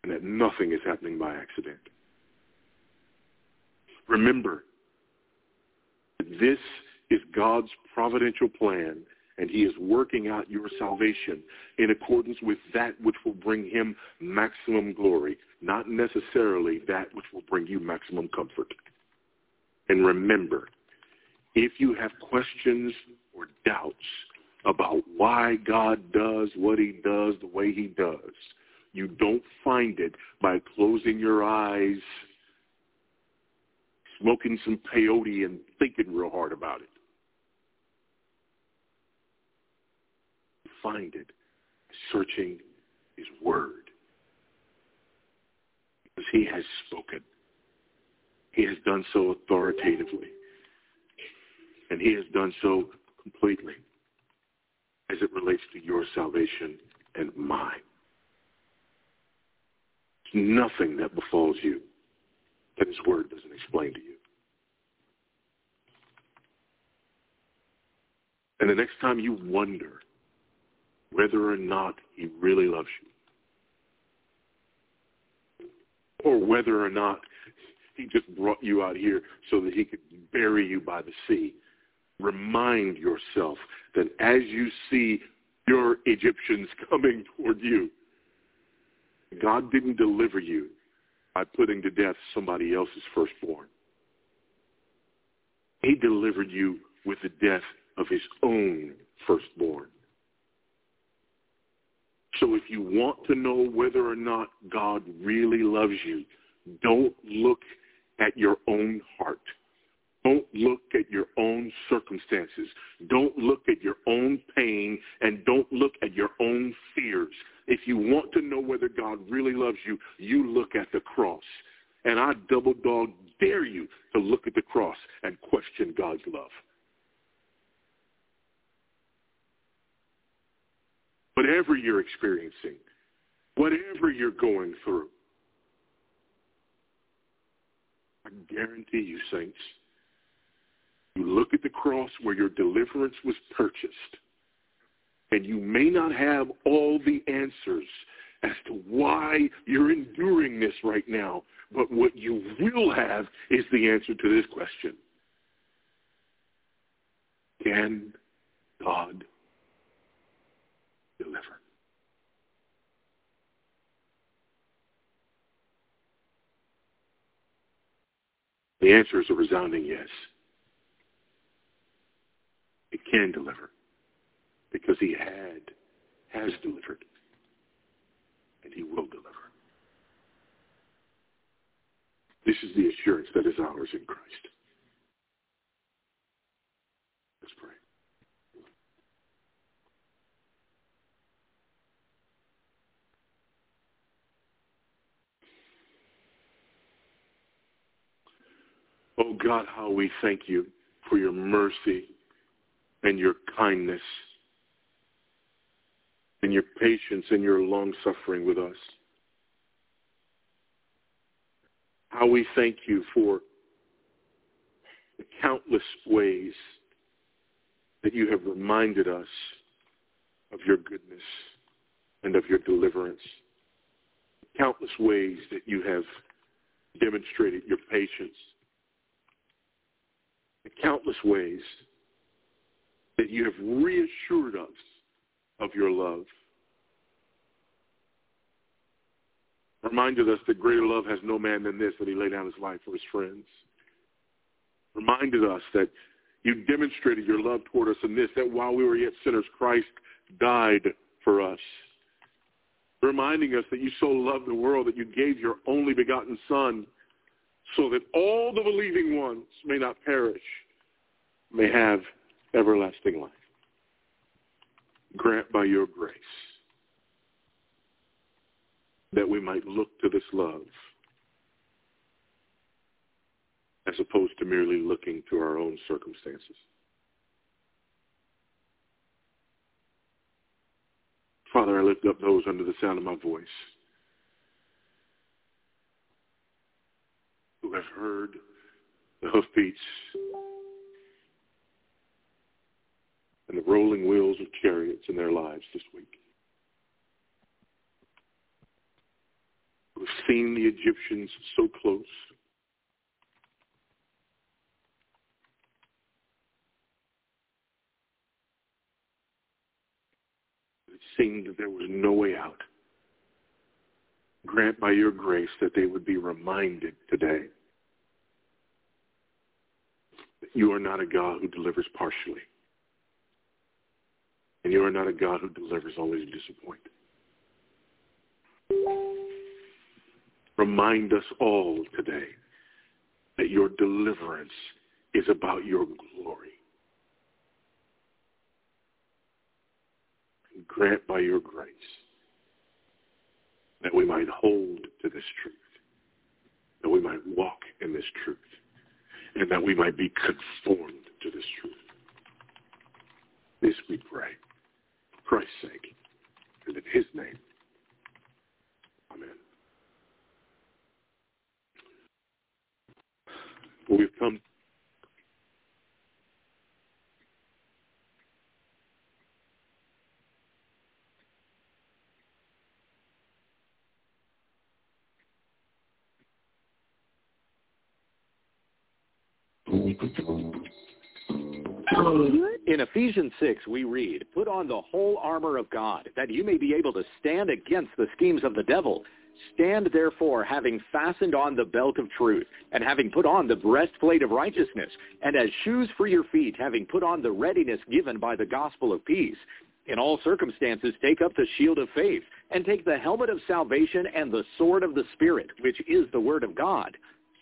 and that nothing is happening by accident. Remember, this is God's providential plan, and he is working out your salvation in accordance with that which will bring him maximum glory, not necessarily that which will bring you maximum comfort. And remember, if you have questions or doubts about why God does what he does the way he does, you don't find it by closing your eyes, smoking some peyote and thinking real hard about it. You find it searching his word. Because he has spoken. He has done so authoritatively. And he has done so completely as it relates to your salvation and mine. There's nothing that befalls you that his word doesn't explain to you. And the next time you wonder whether or not he really loves you, or whether or not he just brought you out here so that he could bury you by the sea, remind yourself that as you see your Egyptians coming toward you, God didn't deliver you by putting to death somebody else's firstborn. He delivered you with the death of his own firstborn. So if you want to know whether or not God really loves you, don't look at your own heart. Don't look at your own circumstances. Don't look at your own pain and don't look at your own fears. If you want to know whether God really loves you, you look at the cross. And I double dog dare you to look at the cross and question God's love. Whatever you're experiencing, whatever you're going through, I guarantee you, saints, you look at the cross where your deliverance was purchased, and you may not have all the answers as to why you're enduring this right now, but what you will have is the answer to this question. Can God deliver? The answer is a resounding yes. Can deliver because he had, has delivered, and he will deliver. This is the assurance that is ours in Christ. Let's pray. Oh God, how we thank you for your mercy and your kindness and your patience and your long suffering with us. How we thank you for the countless ways that you have reminded us of your goodness and of your deliverance. Countless ways that you have demonstrated your patience. Countless ways that you have reassured us of your love. Reminded us that greater love has no man than this, that he laid down his life for his friends. Reminded us that you demonstrated your love toward us in this, that while we were yet sinners, Christ died for us. Reminding us that you so loved the world that you gave your only begotten Son so that all the believing ones may not perish, may have everlasting life. Grant by your grace that we might look to this love as opposed to merely looking to our own circumstances. Father, I lift up those under the sound of my voice who have heard the hoofbeats and the rolling wheels of chariots in their lives this week. We've seen the Egyptians so close. It seemed that there was no way out. Grant by your grace that they would be reminded today that you are not a God who delivers partially. And you are not a God who delivers only to disappoint. Remind us all today that your deliverance is about your glory. Grant by your grace that we might hold to this truth, that we might walk in this truth, and that we might be conformed to this truth. This we pray. Christ's sake, and in his name. Amen. We've come In Ephesians 6, we read, Put on the whole armor of God, that you may be able to stand against the schemes of the devil. Stand therefore, having fastened on the belt of truth, and having put on the breastplate of righteousness, and as shoes for your feet, having put on the readiness given by the gospel of peace. In all circumstances, take up the shield of faith, and take the helmet of salvation and the sword of the Spirit, which is the word of God.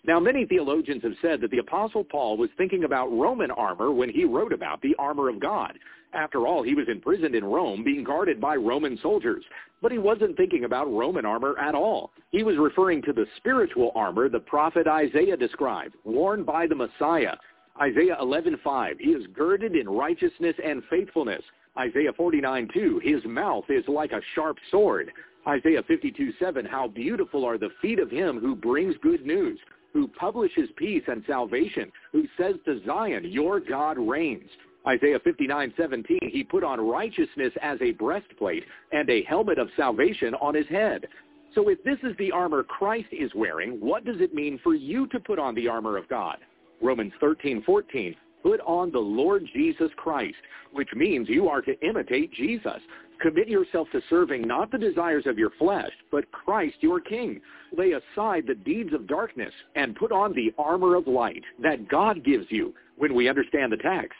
Now, many theologians have said that the Apostle Paul was thinking about Roman armor when he wrote about the armor of God. After all, he was imprisoned in Rome being guarded by Roman soldiers. But he wasn't thinking about Roman armor at all. He was referring to the spiritual armor the prophet Isaiah described, worn by the Messiah. Isaiah 11:5, he is girded in righteousness and faithfulness. Isaiah 49:2, his mouth is like a sharp sword. Isaiah 52:7, how beautiful are the feet of him who brings good news who publishes peace and salvation, who says to Zion, your God reigns. Isaiah 59:17, he put on righteousness as a breastplate and a helmet of salvation on his head. So if this is the armor Christ is wearing, what does it mean for you to put on the armor of God? Romans 13:14, put on the Lord Jesus Christ, which means you are to imitate Jesus. Commit yourself to serving not the desires of your flesh, but Christ your King. Lay aside the deeds of darkness and put on the armor of light that God gives you when we understand the text.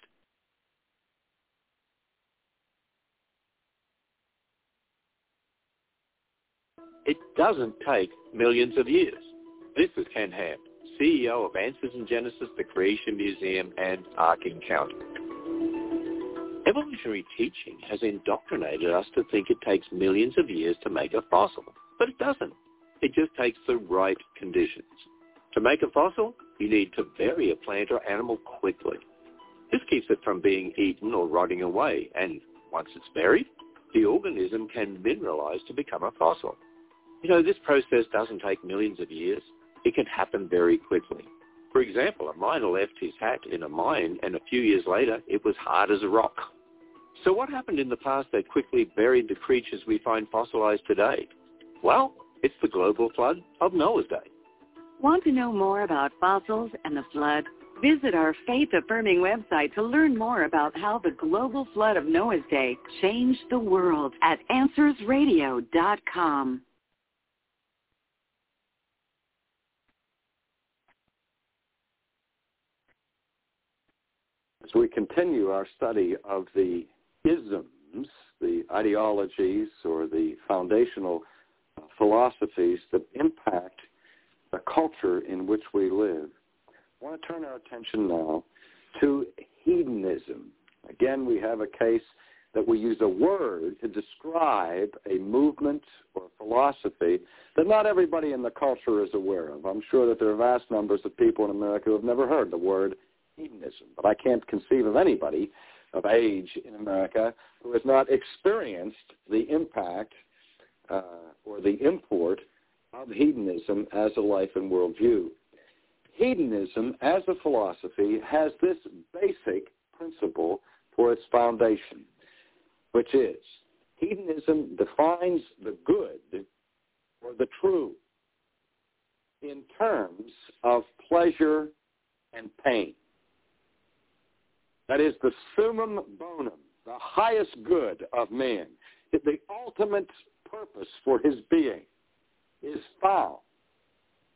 It doesn't take millions of years. This is Ken Ham, CEO of Answers in Genesis, the Creation Museum, and Ark Encounter. Evolutionary teaching has indoctrinated us to think it takes millions of years to make a fossil, but it doesn't. It just takes the right conditions. To make a fossil, you need to bury a plant or animal quickly. This keeps it from being eaten or rotting away, and once it's buried, the organism can mineralize to become a fossil. You know, this process doesn't take millions of years. It can happen very quickly. For example, a miner left his hat in a mine and a few years later it was hard as a rock. So what happened in the past that quickly buried the creatures we find fossilized today? Well, it's the global flood of Noah's day. Want to know more about fossils and the flood? Visit our faith-affirming website to learn more about how the global flood of Noah's day changed the world at AnswersRadio.com. As we continue our study of the isms, the ideologies or the foundational philosophies that impact the culture in which we live, I want to turn our attention now to hedonism. Again, we have a case that we use a word to describe a movement or philosophy that not everybody in the culture is aware of. I'm sure that there are vast numbers of people in America who have never heard the word hedonism, but I can't conceive of anybody of age in America who has not experienced the impact uh, or the import of hedonism as a life and worldview. Hedonism as a philosophy has this basic principle for its foundation which is hedonism defines the good or the true in terms of pleasure and pain. That is the summum bonum, the highest good of man. The ultimate purpose for his being is found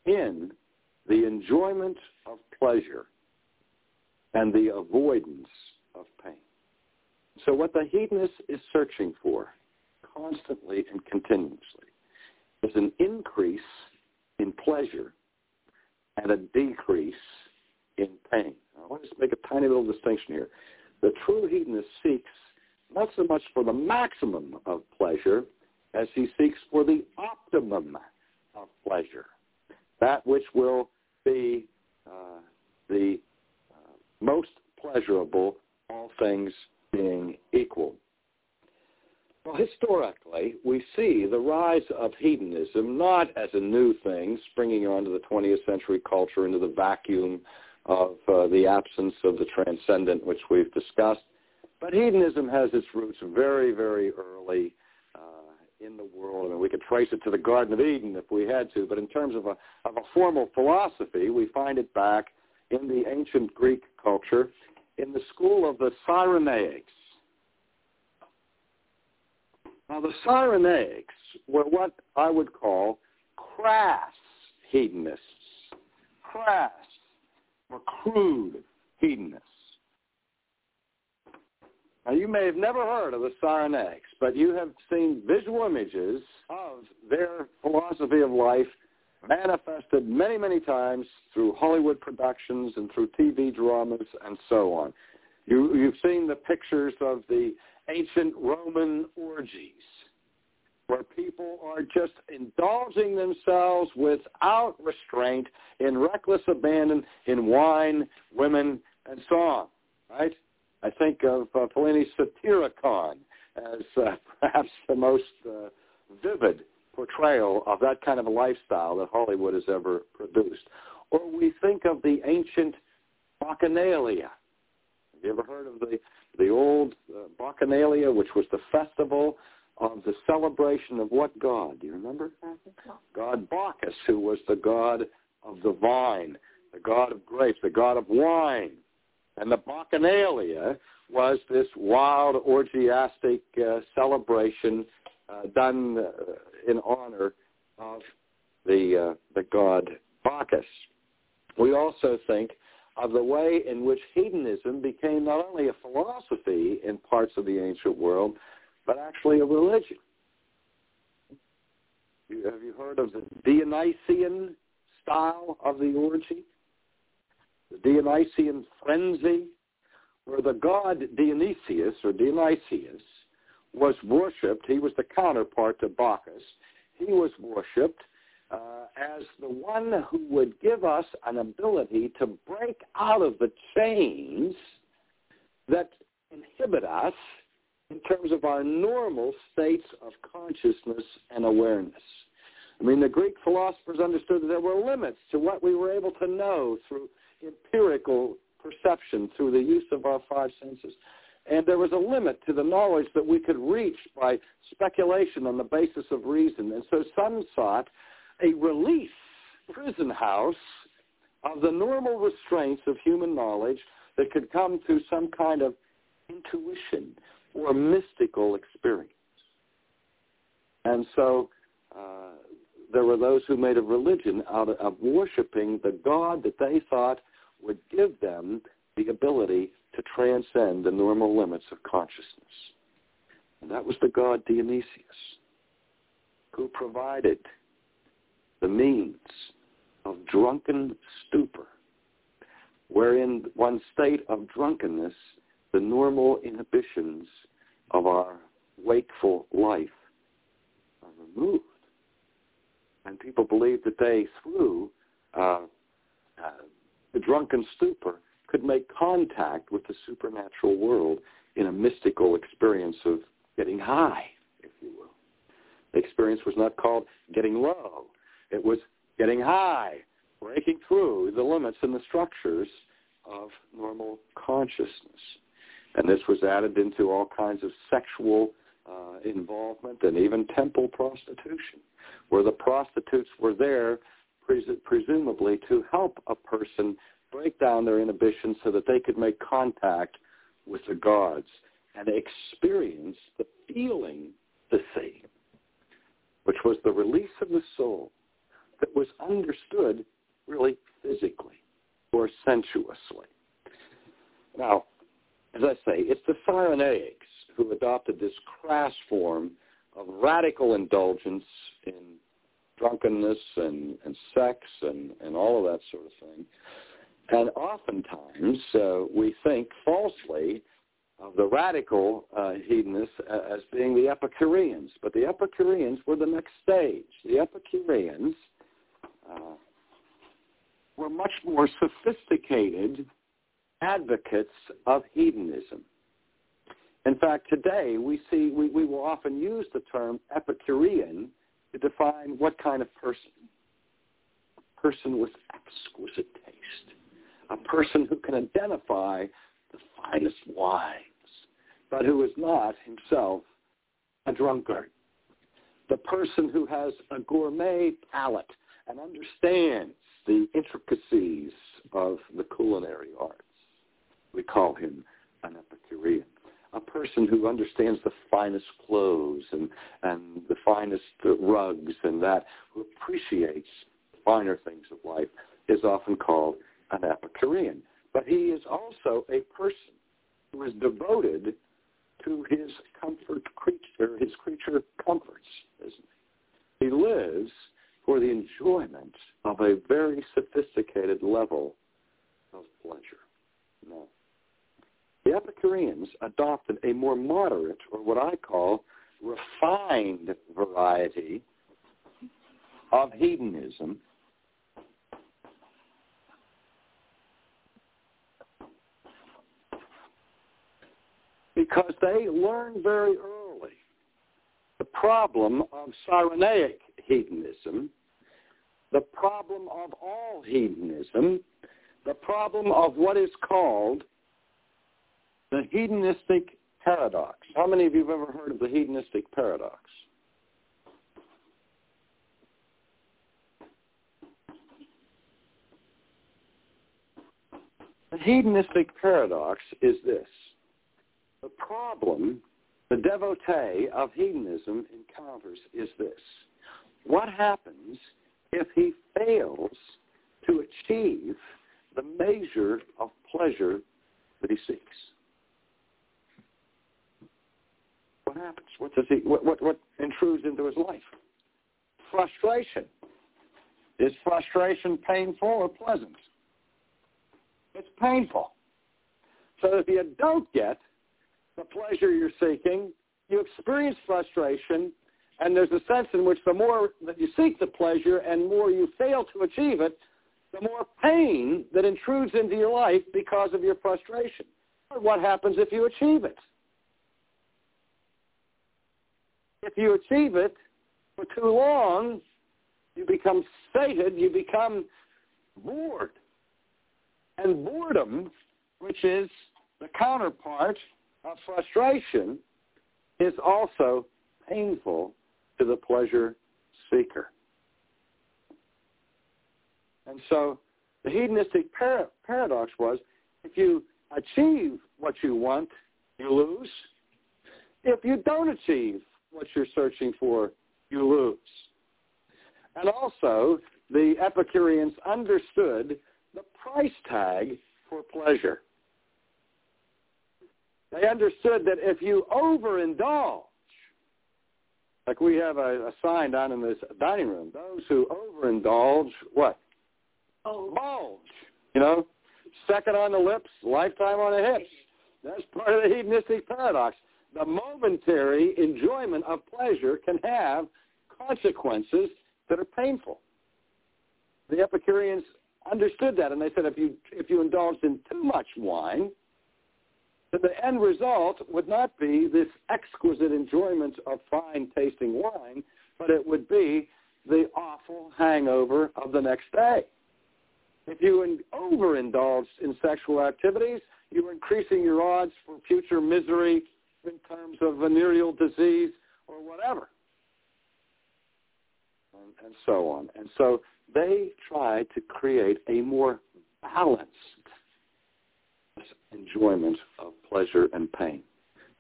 in the enjoyment of pleasure and the avoidance of pain. So what the hedonist is searching for constantly and continuously is an increase in pleasure and a decrease in pain. I want to just make a tiny little distinction here. The true hedonist seeks not so much for the maximum of pleasure as he seeks for the optimum of pleasure, that which will be uh, the uh, most pleasurable, all things being equal. Well, historically, we see the rise of hedonism not as a new thing springing onto the 20th century culture into the vacuum of uh, the absence of the transcendent, which we've discussed. But hedonism has its roots very, very early uh, in the world. I mean, we could trace it to the Garden of Eden if we had to, but in terms of a, of a formal philosophy, we find it back in the ancient Greek culture in the school of the Cyrenaics. Now, the Cyrenaics were what I would call crass hedonists, crass or crude hedonists. Now, you may have never heard of the Cyrenaics, but you have seen visual images of their philosophy of life manifested many, many times through Hollywood productions and through TV dramas and so on. You, you've seen the pictures of the ancient Roman orgies where people are just indulging themselves without restraint in reckless abandon in wine, women, and song, right? I think of uh, Fellini's Satyricon as uh, perhaps the most uh, vivid portrayal of that kind of a lifestyle that Hollywood has ever produced. Or we think of the ancient Bacchanalia. Have you ever heard of the, the old uh, Bacchanalia, which was the festival of the celebration of what god? Do you remember? God Bacchus, who was the god of the vine, the god of grapes, the god of wine. And the Bacchanalia was this wild orgiastic uh, celebration uh, done uh, in honor of the uh, the god Bacchus. We also think of the way in which hedonism became not only a philosophy in parts of the ancient world, but actually a religion. Have you heard of the Dionysian style of the orgy? The Dionysian frenzy, where the god Dionysus or Dionysius was worshipped. He was the counterpart to Bacchus. He was worshipped uh, as the one who would give us an ability to break out of the chains that inhibit us in terms of our normal states of consciousness and awareness. I mean, the Greek philosophers understood that there were limits to what we were able to know through empirical perception, through the use of our five senses. And there was a limit to the knowledge that we could reach by speculation on the basis of reason. And so some sought a release, prison house, of the normal restraints of human knowledge that could come through some kind of intuition or mystical experience. And so uh, there were those who made a religion out of, of worshiping the God that they thought would give them the ability to transcend the normal limits of consciousness. And that was the god Dionysius, who provided the means of drunken stupor wherein one state of drunkenness, the normal inhibitions of our wakeful life are removed. And people believe that they, through uh, uh, the drunken stupor, could make contact with the supernatural world in a mystical experience of getting high, if you will. The experience was not called getting low. It was getting high, breaking through the limits and the structures of normal consciousness. And this was added into all kinds of sexual uh, involvement and even temple prostitution, where the prostitutes were there pres- presumably to help a person break down their inhibitions so that they could make contact with the gods and experience the feeling the same, which was the release of the soul that was understood really physically or sensuously. Now, as I say, it's the Cyrenaics who adopted this crass form of radical indulgence in drunkenness and, and sex and, and all of that sort of thing. And oftentimes uh, we think falsely of the radical uh, hedonists as being the Epicureans, but the Epicureans were the next stage. The Epicureans uh, were much more sophisticated advocates of hedonism. In fact, today we see we, we will often use the term Epicurean to define what kind of person. A person with exquisite taste. A person who can identify the finest wines, but who is not himself a drunkard. The person who has a gourmet palate and understands the intricacies of the culinary arts. We call him an Epicurean. A person who understands the finest clothes and, and the finest rugs and that, who appreciates finer things of life, is often called an Epicurean. But he is also a person who is devoted to his comfort creature, his creature comforts, isn't he? He lives for the enjoyment of a very sophisticated level of pleasure. No. The Epicureans adopted a more moderate, or what I call refined variety of hedonism. Because they learned very early the problem of Cyrenaic hedonism, the problem of all hedonism, the problem of what is called the hedonistic paradox. How many of you have ever heard of the hedonistic paradox? The hedonistic paradox is this. The problem the devotee of hedonism encounters is this. What happens if he fails to achieve the measure of pleasure that he seeks? What happens? What does he? What what, what intrudes into his life? Frustration. Is frustration painful or pleasant? It's painful. So if you don't get the pleasure you're seeking, you experience frustration, and there's a sense in which the more that you seek the pleasure and more you fail to achieve it, the more pain that intrudes into your life because of your frustration. What happens if you achieve it? If you achieve it for too long, you become sated, you become bored. And boredom, which is the counterpart of frustration, is also painful to the pleasure seeker. And so the hedonistic par- paradox was if you achieve what you want, you lose. If you don't achieve what you're searching for, you lose. And also, the Epicureans understood the price tag for pleasure. They understood that if you overindulge, like we have a, a sign down in this dining room, those who overindulge, what? Oh. Bulge. You know? second on the lips, lifetime on the hips. That's part of the hedonistic paradox. The momentary enjoyment of pleasure can have consequences that are painful. The Epicureans understood that, and they said if you if you indulged in too much wine, the end result would not be this exquisite enjoyment of fine tasting wine, but it would be the awful hangover of the next day. If you overindulged in sexual activities, you were increasing your odds for future misery in terms of venereal disease or whatever, and, and so on. And so they tried to create a more balanced enjoyment of pleasure and pain.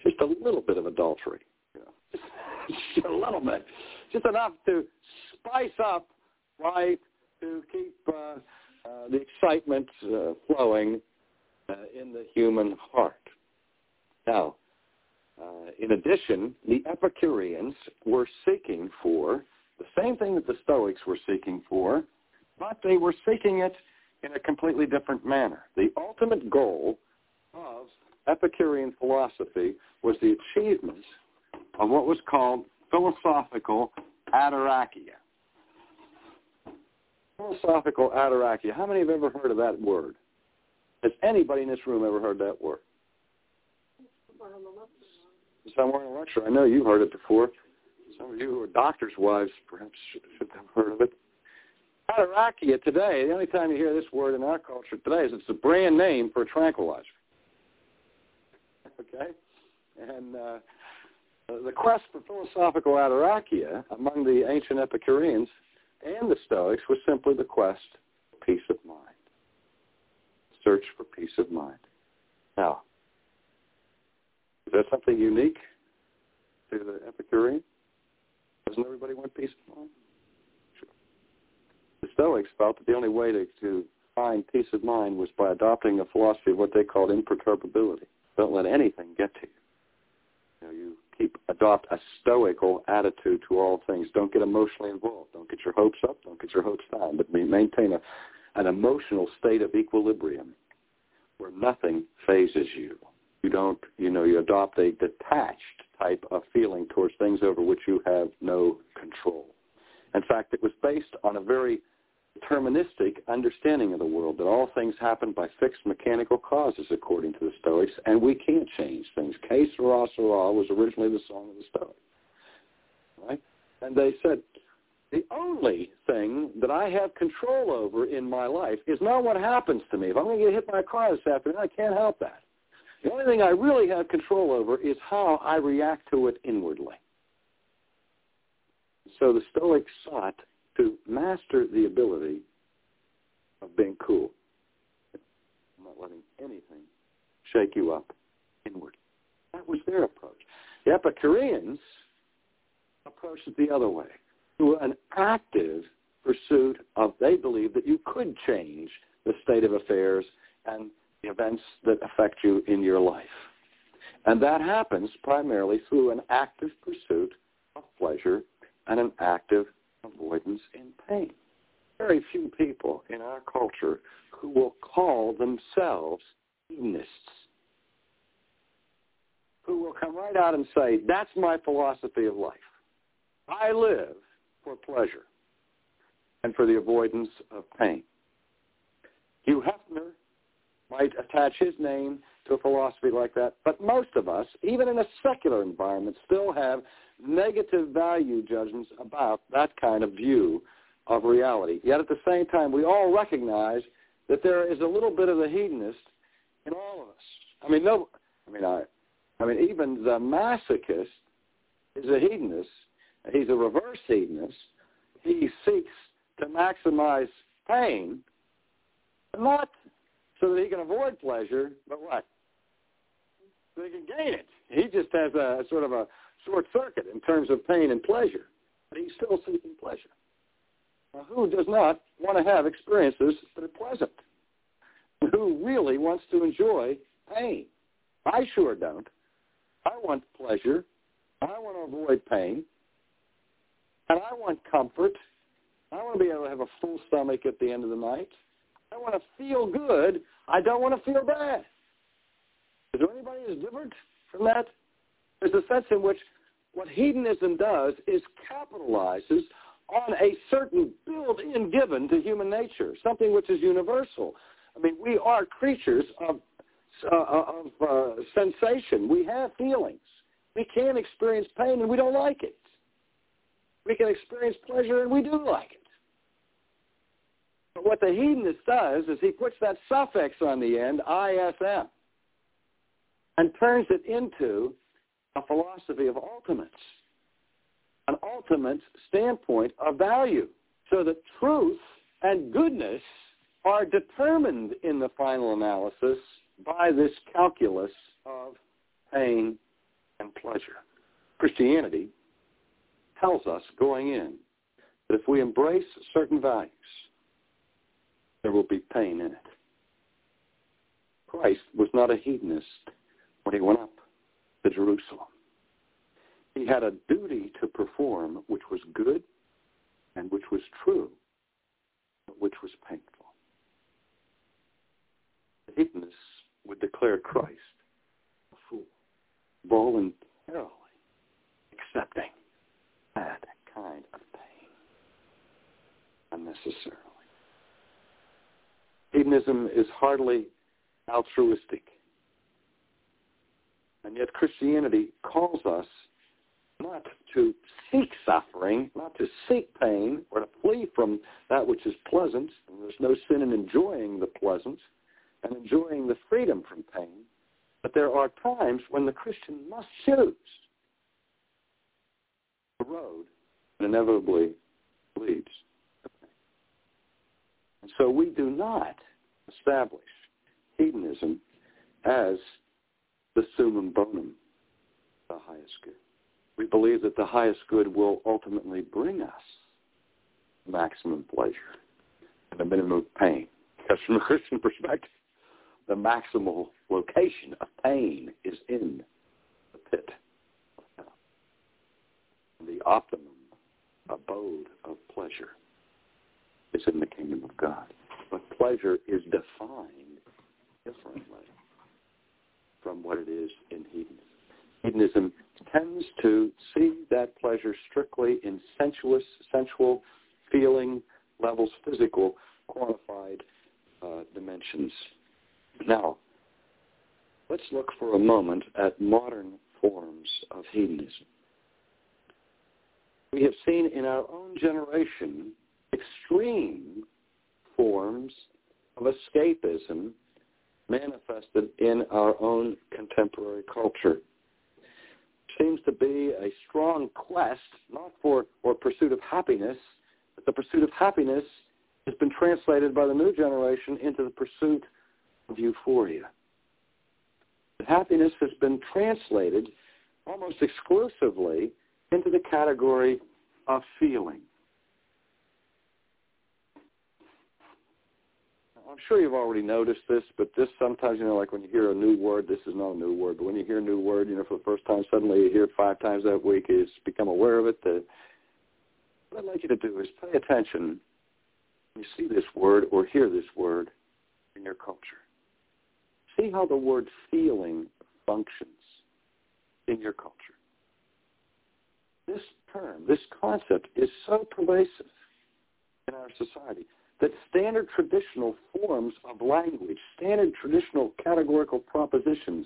Just a little bit of adultery. You. Just a little bit. Just enough to spice up life, to keep uh, uh, the excitement uh, flowing uh, in the human heart. Now, uh, in addition, the Epicureans were seeking for the same thing that the Stoics were seeking for, but they were seeking it in a completely different manner. The ultimate goal of Epicurean philosophy was the achievement of what was called philosophical ataraxia. Philosophical ataraxia. How many have ever heard of that word? Has anybody in this room ever heard that word? Somewhere in lecture. I know you've heard it before. Some of you who are doctors' wives perhaps should have heard of it. Ataraxia today, the only time you hear this word in our culture today is it's a brand name for a tranquilizer. Okay? And uh, the quest for philosophical ataraxia among the ancient Epicureans and the Stoics was simply the quest for peace of mind. Search for peace of mind. Now, is that something unique to the Epicurean? Doesn't everybody want peace of mind? Sure. The Stoics felt that the only way to, to find peace of mind was by adopting a philosophy of what they called imperturbability. Don't let anything get to you. You, know, you keep adopt a stoical attitude to all things. Don't get emotionally involved. Don't get your hopes up. Don't get your hopes down. But maintain a, an emotional state of equilibrium where nothing phases you. You don't, you know, you adopt a detached type of feeling towards things over which you have no control. In fact, it was based on a very deterministic understanding of the world, that all things happen by fixed mechanical causes, according to the Stoics, and we can't change things. Que sera, sera was originally the song of the Stoics. Right? And they said, the only thing that I have control over in my life is not what happens to me. If I'm going to get hit by a car this afternoon, I can't help that. The only thing I really have control over is how I react to it inwardly. So the Stoics sought to master the ability of being cool, not letting anything shake you up inward. That was their approach. The Epicureans approached it the other way, through an active pursuit of, they believed that you could change the state of affairs and the events that affect you in your life. And that happens primarily through an active pursuit of pleasure and an active avoidance in pain. Very few people in our culture who will call themselves hedonists, who will come right out and say, that's my philosophy of life. I live for pleasure and for the avoidance of pain. Hugh Hefner might attach his name to a philosophy like that, but most of us, even in a secular environment, still have negative value judgments about that kind of view of reality. Yet at the same time, we all recognize that there is a little bit of the hedonist in all of us. I mean, no, I mean, I, I mean, even the masochist is a hedonist. He's a reverse hedonist. He seeks to maximize pain, not so that he can avoid pleasure, but what? So he can gain it. He just has a sort of a short circuit in terms of pain and pleasure, but he's still seeking pleasure. Now, who does not want to have experiences that are pleasant? Who really wants to enjoy pain? I sure don't. I want pleasure. I want to avoid pain. And I want comfort. I want to be able to have a full stomach at the end of the night. I want to feel good. I don't want to feel bad. Is there anybody who's different from that? There's a sense in which what hedonism does is capitalizes on a certain built-in given to human nature, something which is universal. I mean, we are creatures of, uh, of uh, sensation. We have feelings. We can experience pain and we don't like it. We can experience pleasure and we do like it. But what the hedonist does is he puts that suffix on the end, ISM, and turns it into a philosophy of ultimates, an ultimate standpoint of value. So that truth and goodness are determined in the final analysis by this calculus of pain and pleasure. Christianity tells us going in that if we embrace certain values, there will be pain in it. Christ was not a hedonist when he went up to Jerusalem. He had a duty to perform which was good and which was true, but which was painful. The hedonists would declare Christ a fool, voluntarily accepting that kind of pain unnecessarily. Hedonism is hardly altruistic. And yet Christianity calls us not to seek suffering, not to seek pain, or to flee from that which is pleasant. And there's no sin in enjoying the pleasant and enjoying the freedom from pain. But there are times when the Christian must choose the road that inevitably leads. And so we do not establish hedonism as the summum bonum, the highest good. We believe that the highest good will ultimately bring us maximum pleasure and a minimum pain. Because from a Christian perspective, the maximal location of pain is in the pit. The optimum abode of pleasure is in the kingdom of God. But pleasure is defined differently from what it is in hedonism. Hedonism tends to see that pleasure strictly in sensuous, sensual feeling levels, physical, quantified uh, dimensions. Now, let's look for a moment at modern forms of hedonism. We have seen in our own generation extreme forms of escapism manifested in our own contemporary culture. Seems to be a strong quest, not for or pursuit of happiness, but the pursuit of happiness has been translated by the new generation into the pursuit of euphoria. The happiness has been translated almost exclusively into the category of feeling. I'm sure you've already noticed this, but this sometimes, you know, like when you hear a new word, this is not a new word, but when you hear a new word, you know, for the first time, suddenly you hear it five times that week, you just become aware of it. What I'd like you to do is pay attention when you see this word or hear this word in your culture. See how the word feeling functions in your culture. This term, this concept is so pervasive in our society that standard traditional forms of language, standard traditional categorical propositions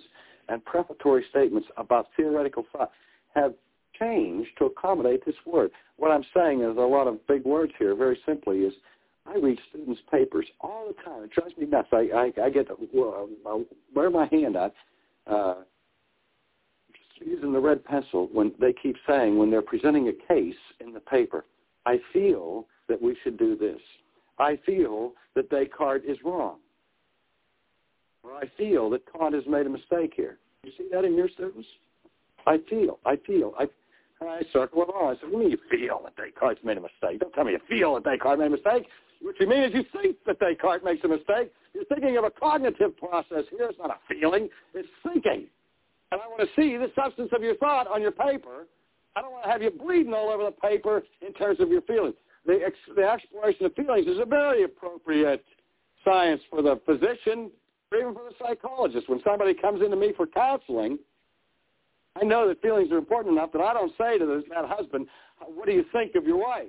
and prefatory statements about theoretical thought have changed to accommodate this word. What I'm saying is a lot of big words here, very simply, is I read students' papers all the time. It drives me nuts. I, I, I get, uh, where my hand at, uh, using the red pencil when they keep saying, when they're presenting a case in the paper, I feel that we should do this. I feel that Descartes is wrong. Or I feel that Kant has made a mistake here. You see that in your students? I feel, I feel, I, I circle it on. I said, what do you you feel that Descartes made a mistake? Don't tell me you feel that Descartes made a mistake. What you mean is you think that Descartes makes a mistake. You're thinking of a cognitive process here. It's not a feeling. It's thinking. And I want to see the substance of your thought on your paper. I don't want to have you bleeding all over the paper in terms of your feelings the, the exploration of feelings is a very appropriate science for the physician or even for the psychologist. When somebody comes into me for counseling, I know that feelings are important enough that I don't say to that husband, what do you think of your wife?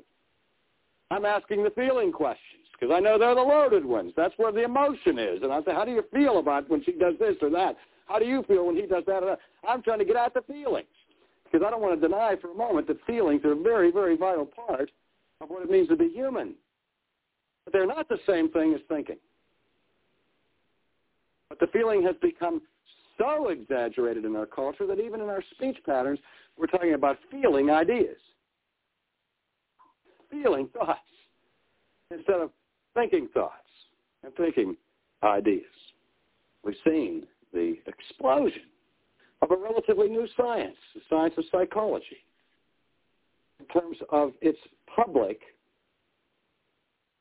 I'm asking the feeling questions because I know they're the loaded ones. That's where the emotion is. And I say, how do you feel about when she does this or that? How do you feel when he does that or that? I'm trying to get at the feelings because I don't want to deny for a moment that feelings are a very, very vital part of what it means to be human. But they're not the same thing as thinking. But the feeling has become so exaggerated in our culture that even in our speech patterns, we're talking about feeling ideas, feeling thoughts, instead of thinking thoughts and thinking ideas. We've seen the explosion of a relatively new science, the science of psychology, in terms of its public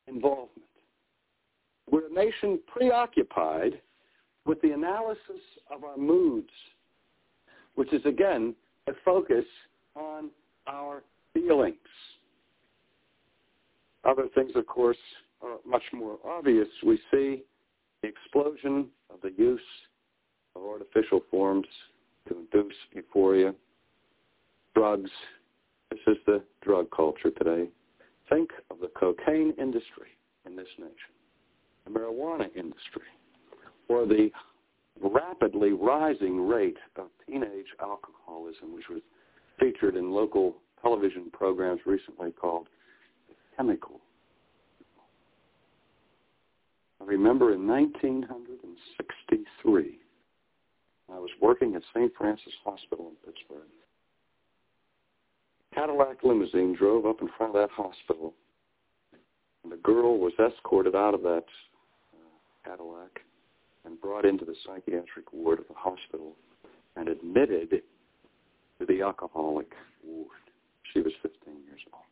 involvement. We're a nation preoccupied with the analysis of our moods, which is, again, a focus on our feelings. Other things, of course, are much more obvious. We see the explosion of the use of artificial forms to induce euphoria, drugs. This is the drug culture today. Think of the cocaine industry in this nation, the marijuana industry, or the rapidly rising rate of teenage alcoholism, which was featured in local television programs recently called The Chemical. I remember in 1963, I was working at St. Francis Hospital in Pittsburgh. Cadillac limousine drove up in front of that hospital, and the girl was escorted out of that uh, Cadillac and brought into the psychiatric ward of the hospital and admitted to the alcoholic ward. She was 15 years old.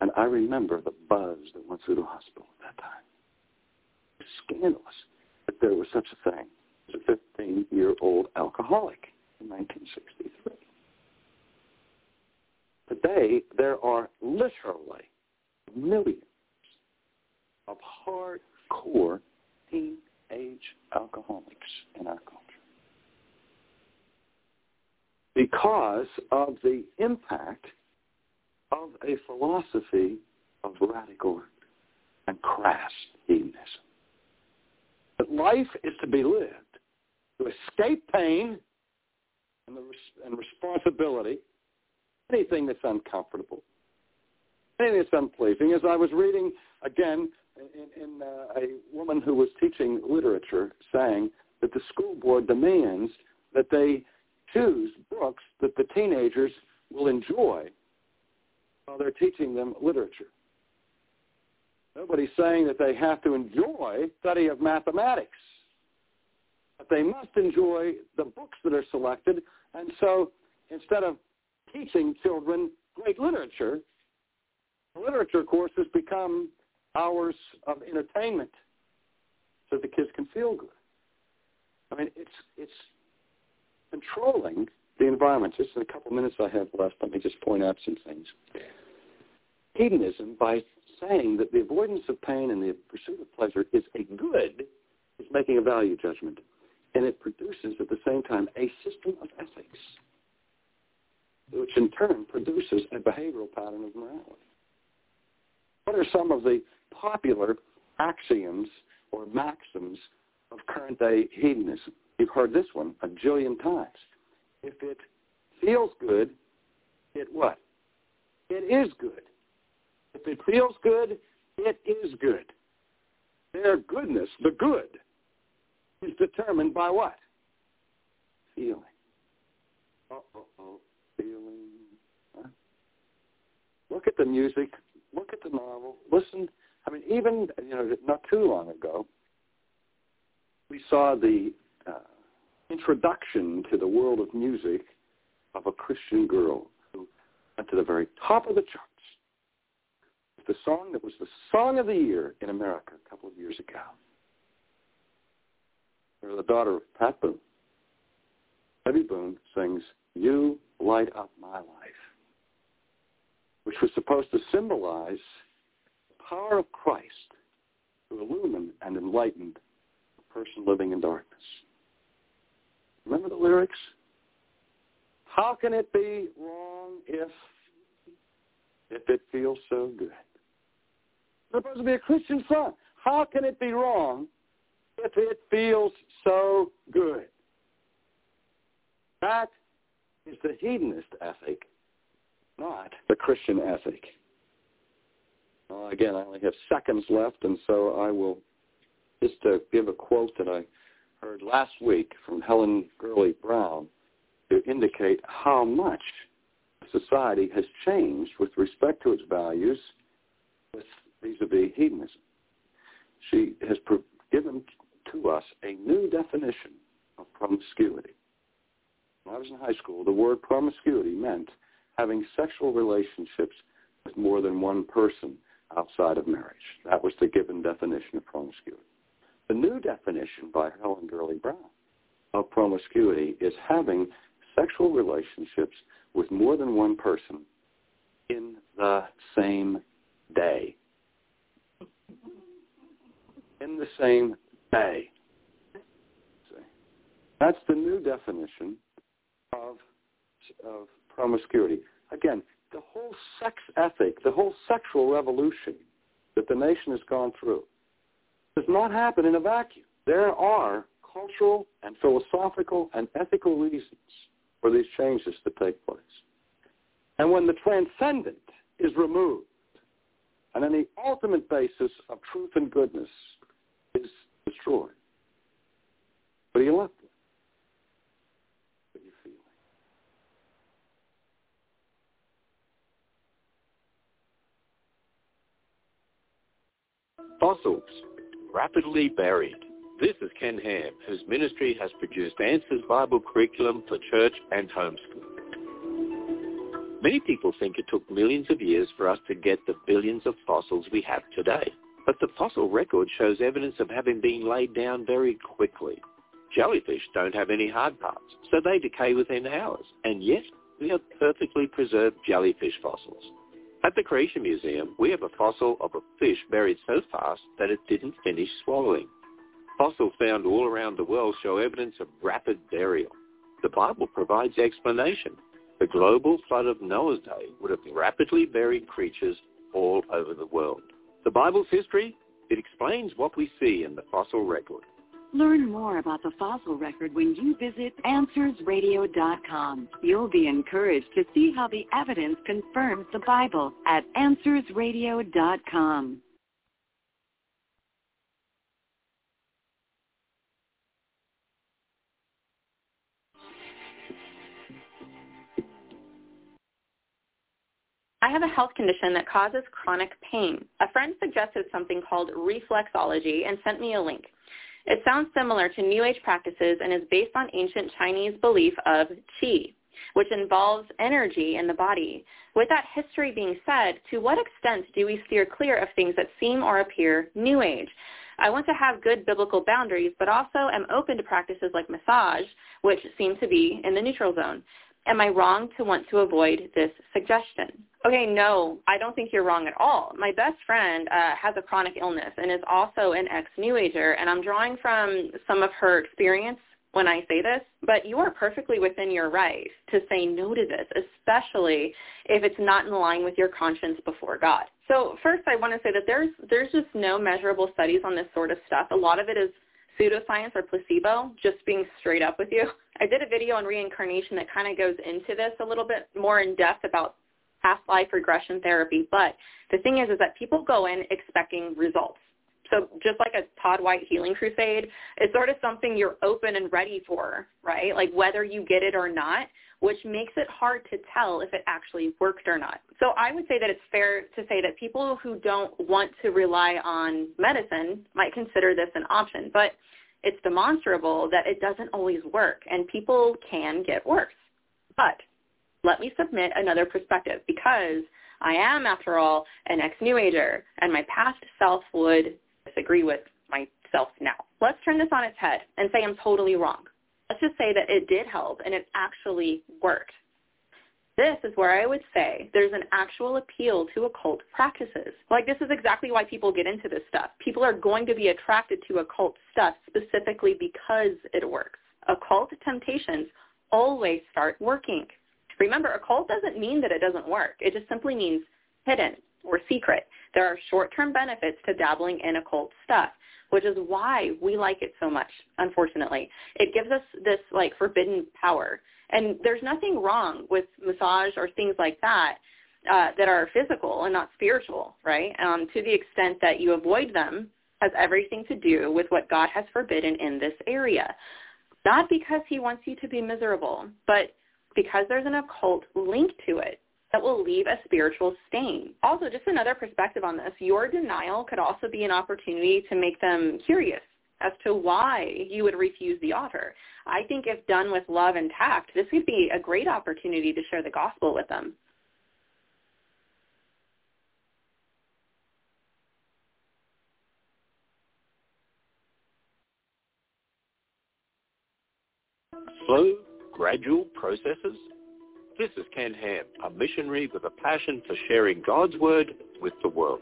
And I remember the buzz that went through the hospital at that time. It was scandalous that there was such a thing as a 15-year-old alcoholic in 1963. Today, there are literally millions of hardcore teen age alcoholics in our culture because of the impact of a philosophy of radical and crass hedonism. That life is to be lived to escape pain and, the, and responsibility, anything that's uncomfortable, anything that's unpleasing. As I was reading again in, in uh, a woman who was teaching literature saying that the school board demands that they choose books that the teenagers will enjoy while they're teaching them literature. Nobody's saying that they have to enjoy study of mathematics. But they must enjoy the books that are selected. And so instead of teaching children great literature, literature courses become hours of entertainment so the kids can feel good. I mean, it's it's controlling the environment. Just in a couple minutes I have left, let me just point out some things. Hedonism, by saying that the avoidance of pain and the pursuit of pleasure is a good, is making a value judgment. And it produces at the same time a system of ethics, which in turn produces a behavioral pattern of morality. What are some of the popular axioms or maxims of current day hedonism. You've heard this one a jillion times. If it feels good, it what? It is good. If it feels good, it is good. Their goodness, the good, is determined by what? Feeling. Uh-oh, feeling. Huh? Look at the music. Look at the novel. Listen I mean, even you know, not too long ago, we saw the uh, introduction to the world of music of a Christian girl who went to the very top of the charts. With the song that was the song of the year in America a couple of years ago. Or the daughter of Pat Boone. Debbie Boone sings, You Light Up My Life, which was supposed to symbolize the power of Christ to illumine and enlighten a person living in darkness. Remember the lyrics? How can it be wrong if if it feels so good? It's supposed to be a Christian song. How can it be wrong if it feels so good? That is the hedonist ethic, not the Christian ethic. Well, again, I only have seconds left, and so I will just uh, give a quote that I heard last week from Helen Gurley Brown to indicate how much society has changed with respect to its values with vis-a-vis hedonism. She has given to us a new definition of promiscuity. When I was in high school, the word promiscuity meant having sexual relationships with more than one person outside of marriage. That was the given definition of promiscuity. The new definition by Helen Gurley Brown of promiscuity is having sexual relationships with more than one person in the same day. In the same day. That's the new definition of, of promiscuity. Again, the whole sex ethic, the whole sexual revolution that the nation has gone through does not happen in a vacuum. There are cultural and philosophical and ethical reasons for these changes to take place. And when the transcendent is removed, and then the ultimate basis of truth and goodness is destroyed, what are you left with? What are you feeling? Fossils, rapidly buried. This is Ken Ham, whose ministry has produced Answers Bible curriculum for church and homeschool. Many people think it took millions of years for us to get the billions of fossils we have today. But the fossil record shows evidence of having been laid down very quickly. Jellyfish don't have any hard parts, so they decay within hours. And yet, we have perfectly preserved jellyfish fossils. At the Creation Museum, we have a fossil of a fish buried so fast that it didn't finish swallowing. Fossils found all around the world show evidence of rapid burial. The Bible provides explanation. The global flood of Noah's day would have rapidly buried creatures all over the world. The Bible's history, it explains what we see in the fossil record. Learn more about the fossil record when you visit AnswersRadio.com. You'll be encouraged to see how the evidence confirms the Bible at AnswersRadio.com. I have a health condition that causes chronic pain. A friend suggested something called reflexology and sent me a link. It sounds similar to New Age practices and is based on ancient Chinese belief of qi, which involves energy in the body. With that history being said, to what extent do we steer clear of things that seem or appear New Age? I want to have good biblical boundaries, but also am open to practices like massage, which seem to be in the neutral zone. Am I wrong to want to avoid this suggestion? Okay, no, I don't think you're wrong at all. My best friend uh, has a chronic illness and is also an ex-New Ager, and I'm drawing from some of her experience when I say this, but you are perfectly within your right to say no to this, especially if it's not in line with your conscience before God. So first I want to say that there's there's just no measurable studies on this sort of stuff. A lot of it is pseudoscience or placebo, just being straight up with you. I did a video on reincarnation that kind of goes into this a little bit more in depth about past life regression therapy. But the thing is, is that people go in expecting results. So just like a Todd White healing crusade, it's sort of something you're open and ready for, right? Like whether you get it or not, which makes it hard to tell if it actually worked or not. So I would say that it's fair to say that people who don't want to rely on medicine might consider this an option, but it's demonstrable that it doesn't always work and people can get worse. But let me submit another perspective because I am, after all, an ex-New Ager, and my past self would disagree with myself now. Let's turn this on its head and say I'm totally wrong. Let's just say that it did help and it actually worked. This is where I would say there's an actual appeal to occult practices. Like this is exactly why people get into this stuff. People are going to be attracted to occult stuff specifically because it works. Occult temptations always start working. Remember, occult doesn't mean that it doesn't work. It just simply means hidden or secret. There are short-term benefits to dabbling in occult stuff, which is why we like it so much, unfortunately. It gives us this like forbidden power. And there's nothing wrong with massage or things like that uh, that are physical and not spiritual, right? Um, to the extent that you avoid them has everything to do with what God has forbidden in this area. Not because he wants you to be miserable, but because there's an occult link to it that will leave a spiritual stain. Also, just another perspective on this, your denial could also be an opportunity to make them curious as to why you would refuse the offer. I think if done with love and tact, this could be a great opportunity to share the gospel with them. Slow, gradual processes? This is Ken Ham, a missionary with a passion for sharing God's Word with the world.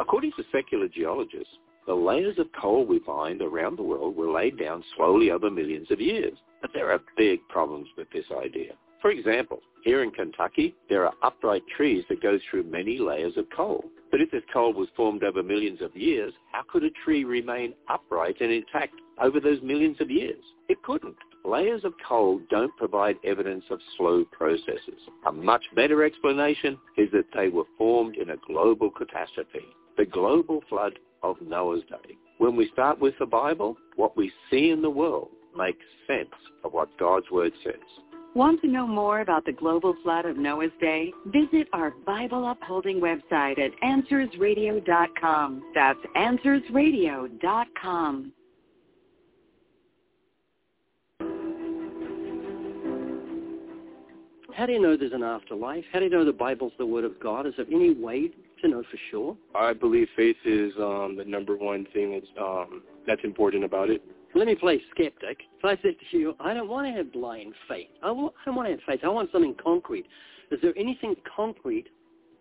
According to secular geologists, the layers of coal we find around the world were laid down slowly over millions of years. But there are big problems with this idea. For example, here in Kentucky, there are upright trees that go through many layers of coal. But if this coal was formed over millions of years, how could a tree remain upright and intact over those millions of years? It couldn't. Layers of coal don't provide evidence of slow processes. A much better explanation is that they were formed in a global catastrophe, the global flood of Noah's day. When we start with the Bible, what we see in the world makes sense of what God's Word says. Want to know more about the global flood of Noah's Day? Visit our Bible upholding website at AnswersRadio.com. That's AnswersRadio.com. How do you know there's an afterlife? How do you know the Bible's the Word of God? Is there any way to know for sure? I believe faith is um, the number one thing that's, um, that's important about it. Let me play skeptic. If I said to you, I don't want to have blind faith. I, don't want to have faith. I want something concrete. Is there anything concrete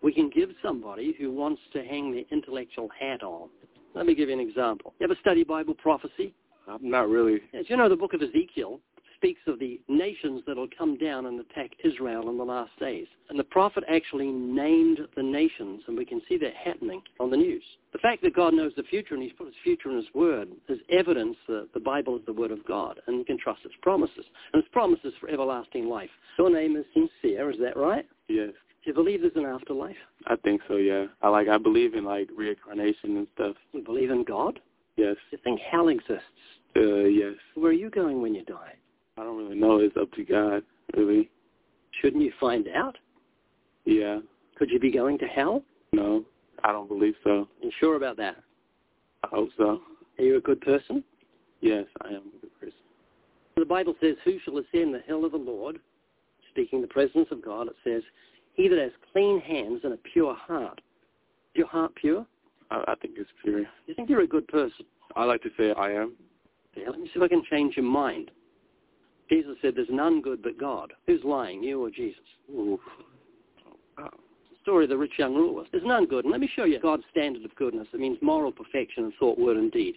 we can give somebody who wants to hang their intellectual hat on? Let me give you an example. You ever study Bible prophecy? Not really. As you know, the book of Ezekiel speaks of the nations that will come down and attack Israel in the last days. And the prophet actually named the nations, and we can see that happening on the news. The fact that God knows the future and he's put his future in his word is evidence that the Bible is the word of God, and you can trust its promises. And its promises for everlasting life. Your name is sincere, is that right? Yes. Do you believe there's an afterlife? I think so, yeah. I like I believe in like reincarnation and stuff. You believe in God? Yes. Do you think hell exists? Uh yes. Where are you going when you die? I don't really know. It's up to God, really. Shouldn't you find out? Yeah. Could you be going to hell? No, I don't believe so. You sure about that? I hope so. Are you a good person? Yes, I am a good person. The Bible says, who shall ascend the hill of the Lord? Speaking the presence of God, it says, he that has clean hands and a pure heart. Is your heart pure? I, I think it's pure. You think you're a good person? I like to say I am. Yeah, let me see if I can change your mind. Jesus said, there's none good but God. Who's lying, you or Jesus? Ooh. Story of the rich young ruler. There's none good. And let me show you God's standard of goodness. It means moral perfection in thought, word, and deed.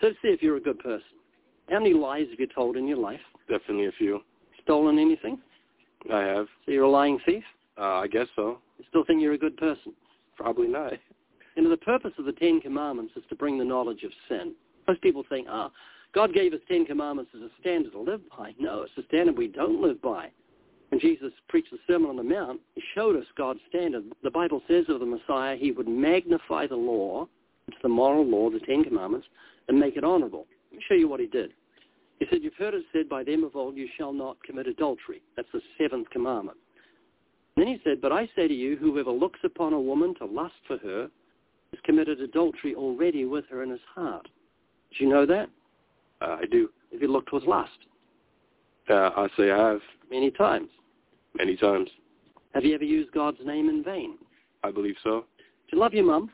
So let's see if you're a good person. How many lies have you told in your life? Definitely a few. Stolen anything? I have. So you're a lying thief? Uh, I guess so. You still think you're a good person? Probably not. You know, the purpose of the Ten Commandments is to bring the knowledge of sin. Most people think, ah, God gave us Ten Commandments as a standard to live by. No, it's a standard we don't live by. When Jesus preached the Sermon on the Mount, he showed us God's standard. The Bible says of the Messiah, he would magnify the law, it's the moral law, the Ten Commandments, and make it honorable. Let me show you what he did. He said, you've heard it said by them of old, you shall not commit adultery. That's the seventh commandment. Then he said, but I say to you, whoever looks upon a woman to lust for her has committed adultery already with her in his heart. Did you know that? Uh, I do. If you looked with lust. Uh, I say I have. Many times. Many times. Have you ever used God's name in vain? I believe so. Do you love your mum?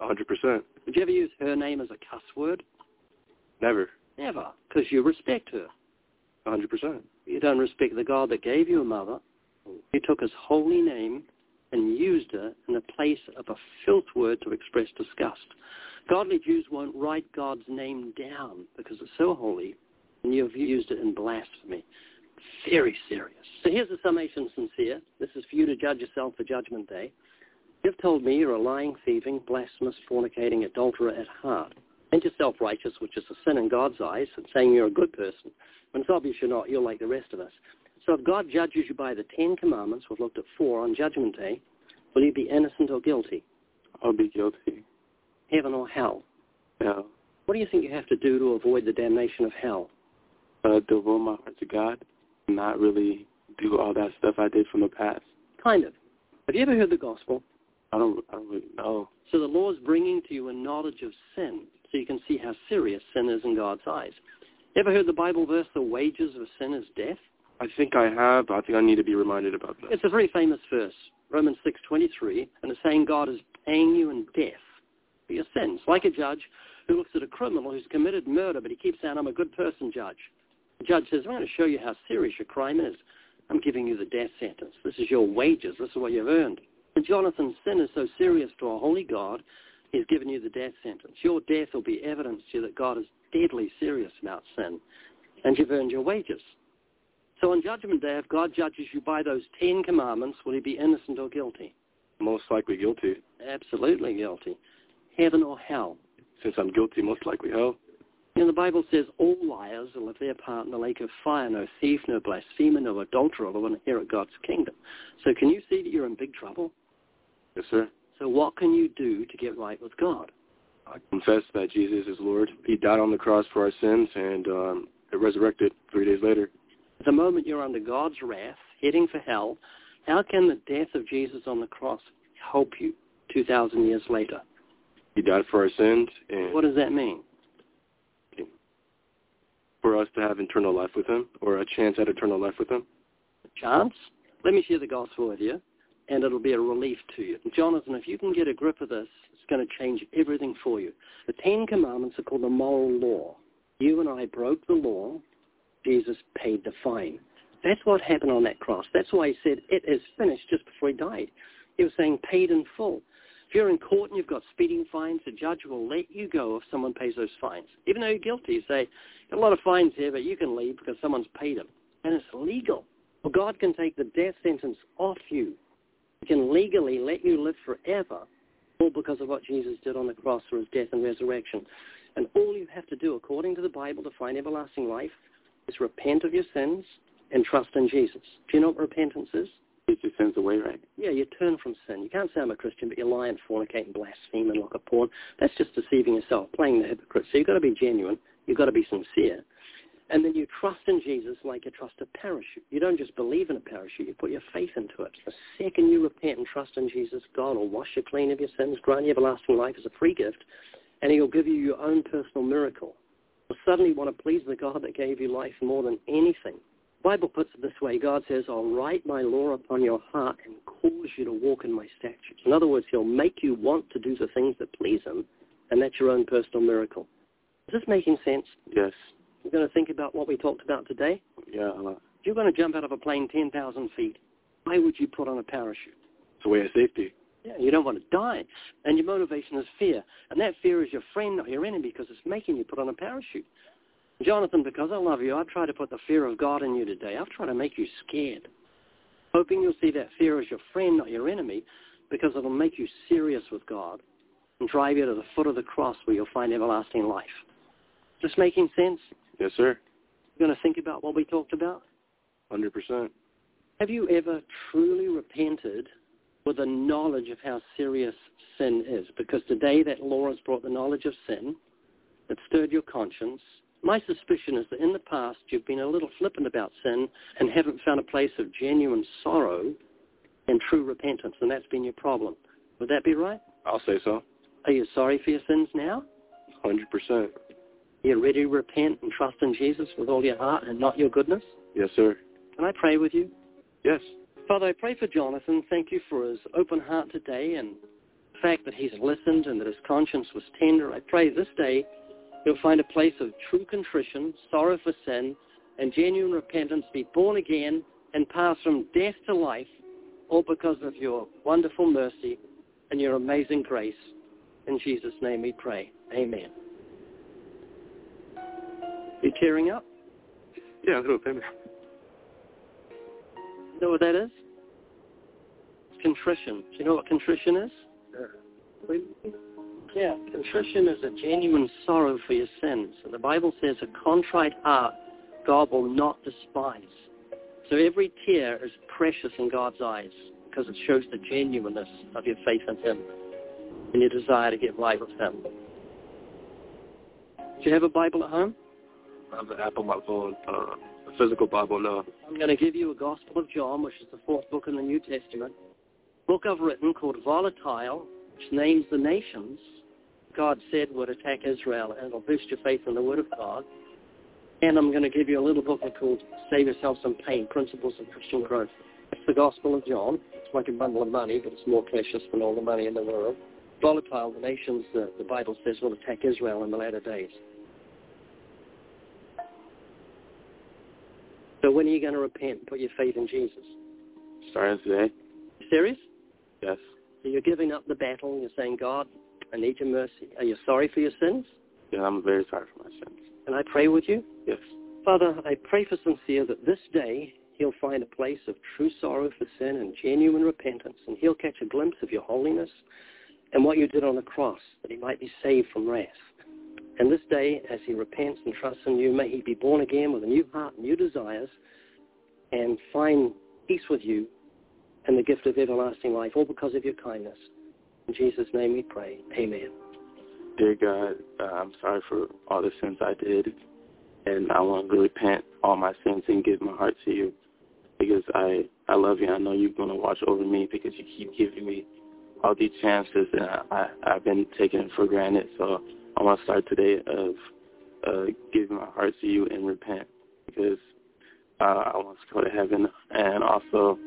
A hundred percent. Would you ever use her name as a cuss word? Never. Never, because you respect her. A hundred percent. You don't respect the God that gave you a mother. You took his holy name and used it in the place of a filth word to express disgust. Godly Jews won't write God's name down because it's so holy, and you've used it in blasphemy. Very serious. So here's the summation sincere. This is for you to judge yourself for Judgment Day. You've told me you're a lying, thieving, blasphemous, fornicating adulterer at heart, and you're self-righteous, which is a sin in God's eyes, and saying you're a good person. When it's obvious you're not, you're like the rest of us. So if God judges you by the Ten Commandments, we've looked at four on Judgment Day, will you be innocent or guilty? I'll be guilty. Heaven or hell? Hell. What do you think you have to do to avoid the damnation of hell? Uh, devote my heart to God, not really do all that stuff I did from the past. Kind of. Have you ever heard the gospel? I don't, I don't really know. So the law is bringing to you a knowledge of sin, so you can see how serious sin is in God's eyes. Ever heard the Bible verse, the wages of sin is death? I think I have, but I think I need to be reminded about that. It's a very famous verse, Romans 6.23, and it's saying God is paying you in death for your sins, like a judge who looks at a criminal who's committed murder, but he keeps saying, I'm a good person, judge. The judge says, I'm going to show you how serious your crime is. I'm giving you the death sentence. This is your wages. This is what you've earned. And Jonathan's sin is so serious to a holy God, he's given you the death sentence. Your death will be evidence to you that God is deadly serious about sin, and you've earned your wages. So on Judgment Day, if God judges you by those Ten Commandments, will he be innocent or guilty? Most likely guilty. Absolutely guilty. Heaven or hell? Since I'm guilty, most likely hell. You know, the Bible says all liars will have their part in the lake of fire. No thief, no blasphemer, no adulterer will inherit God's kingdom. So can you see that you're in big trouble? Yes, sir. So what can you do to get right with God? I confess that Jesus is Lord. He died on the cross for our sins and um, resurrected three days later. At the moment you're under God's wrath, heading for hell, how can the death of Jesus on the cross help you 2,000 years later? He died for our sins. and What does that mean? For us to have eternal life with him, or a chance at eternal life with him. A chance? Let me share the gospel with you, and it'll be a relief to you. Jonathan, if you can get a grip of this, it's going to change everything for you. The Ten Commandments are called the moral law. You and I broke the law. Jesus paid the fine. That's what happened on that cross. That's why he said, it is finished just before he died. He was saying paid in full. If you're in court and you've got speeding fines, the judge will let you go if someone pays those fines. Even though you're guilty, you say, "Got a lot of fines here, but you can leave because someone's paid them. And it's legal. Well, God can take the death sentence off you. He can legally let you live forever, all because of what Jesus did on the cross for his death and resurrection. And all you have to do, according to the Bible, to find everlasting life is repent of your sins and trust in Jesus. Do you know what repentance is? Get your sins away, right? Yeah, you turn from sin. You can't say I'm a Christian, but you lie and fornicate and blaspheme and look at porn. That's just deceiving yourself, playing the hypocrite. So you've got to be genuine. You've got to be sincere. And then you trust in Jesus like you trust a parachute. You don't just believe in a parachute. You put your faith into it. The second you repent and trust in Jesus, God will wash you clean of your sins, grant you everlasting life as a free gift, and he'll give you your own personal miracle. Suddenly want to please the God that gave you life more than anything. The Bible puts it this way. God says, I'll write my law upon your heart and cause you to walk in my statutes. In other words, he'll make you want to do the things that please him, and that's your own personal miracle. Is this making sense? Yes. You're going to think about what we talked about today? Yeah. If you're going to jump out of a plane 10,000 feet, why would you put on a parachute? it's a way of safety. Yeah, you don't want to die. And your motivation is fear. And that fear is your friend, not your enemy, because it's making you put on a parachute. Jonathan, because I love you, I've tried to put the fear of God in you today. I've tried to make you scared. Hoping you'll see that fear as your friend, not your enemy, because it'll make you serious with God and drive you to the foot of the cross where you'll find everlasting life. Just making sense? Yes, sir. You're going to think about what we talked about? 100%. Have you ever truly repented with a knowledge of how serious sin is? Because today that law has brought the knowledge of sin. that stirred your conscience. My suspicion is that in the past you've been a little flippant about sin and haven't found a place of genuine sorrow and true repentance, and that's been your problem. Would that be right? I'll say so. Are you sorry for your sins now? 100%. Are You're ready to repent and trust in Jesus with all your heart and not your goodness? Yes, sir. Can I pray with you? Yes. Father, I pray for Jonathan. Thank you for his open heart today and the fact that he's listened and that his conscience was tender. I pray this day he'll find a place of true contrition, sorrow for sin, and genuine repentance, be born again, and pass from death to life, all because of your wonderful mercy and your amazing grace. In Jesus' name we pray. Amen. You tearing up? Yeah, a little bit. know what that is? Contrition. Do you know what contrition is? Yeah, contrition is a genuine sorrow for your sins. And the Bible says a contrite heart God will not despise. So every tear is precious in God's eyes because it shows the genuineness of your faith in him and your desire to get right with him. Do you have a Bible at home? I have an Apple Bible, uh, a physical Bible, no. I'm going to give you a Gospel of John, which is the fourth book in the New Testament. Book I've written called Volatile, which names the nations God said would attack Israel, and it'll boost your faith in the Word of God. And I'm going to give you a little booklet called Save Yourself Some Pain, Principles of Christian Growth. It's the Gospel of John. It's like a bundle of money, but it's more precious than all the money in the world. Volatile, the nations that the Bible says will attack Israel in the latter days. So when are you going to repent and put your faith in Jesus? Starting today. Serious? Yes. So you're giving up the battle. You're saying, God, I need your mercy. Are you sorry for your sins? Yeah, I'm very sorry for my sins. Can I pray with you? Yes. Father, I pray for Sincere that this day he'll find a place of true sorrow for sin and genuine repentance, and he'll catch a glimpse of your holiness and what you did on the cross, that he might be saved from wrath. And this day, as he repents and trusts in you, may he be born again with a new heart, new desires, and find peace with you and the gift of everlasting life, all because of your kindness. In Jesus' name we pray. Amen. Dear God, uh, I'm sorry for all the sins I did, and I want to repent all my sins and give my heart to you because I, I love you. I know you're going to watch over me because you keep giving me all these chances, and I, I, I've been taking it for granted. So I want to start today of uh, giving my heart to you and repent because uh, I want to go to heaven, and also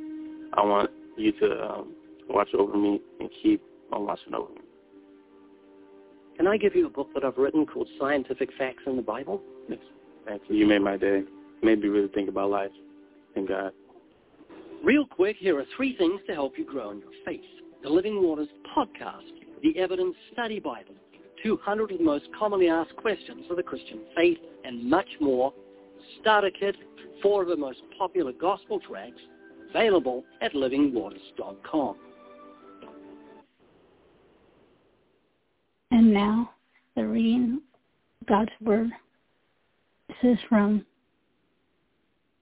I want you to um, watch over me and keep on watching over me. Can I give you a book that I've written called Scientific Facts in the Bible? Yes. Thank you. You made my day. Made me really think about life and God. Real quick, here are three things to help you grow in your faith. The Living Waters podcast, the Evidence Study Bible, 200 of the most commonly asked questions of the Christian faith, and much more. Starter kit, four of the most popular gospel tracks, available at livingwaters.com. And now, the reading of God's Word. This is from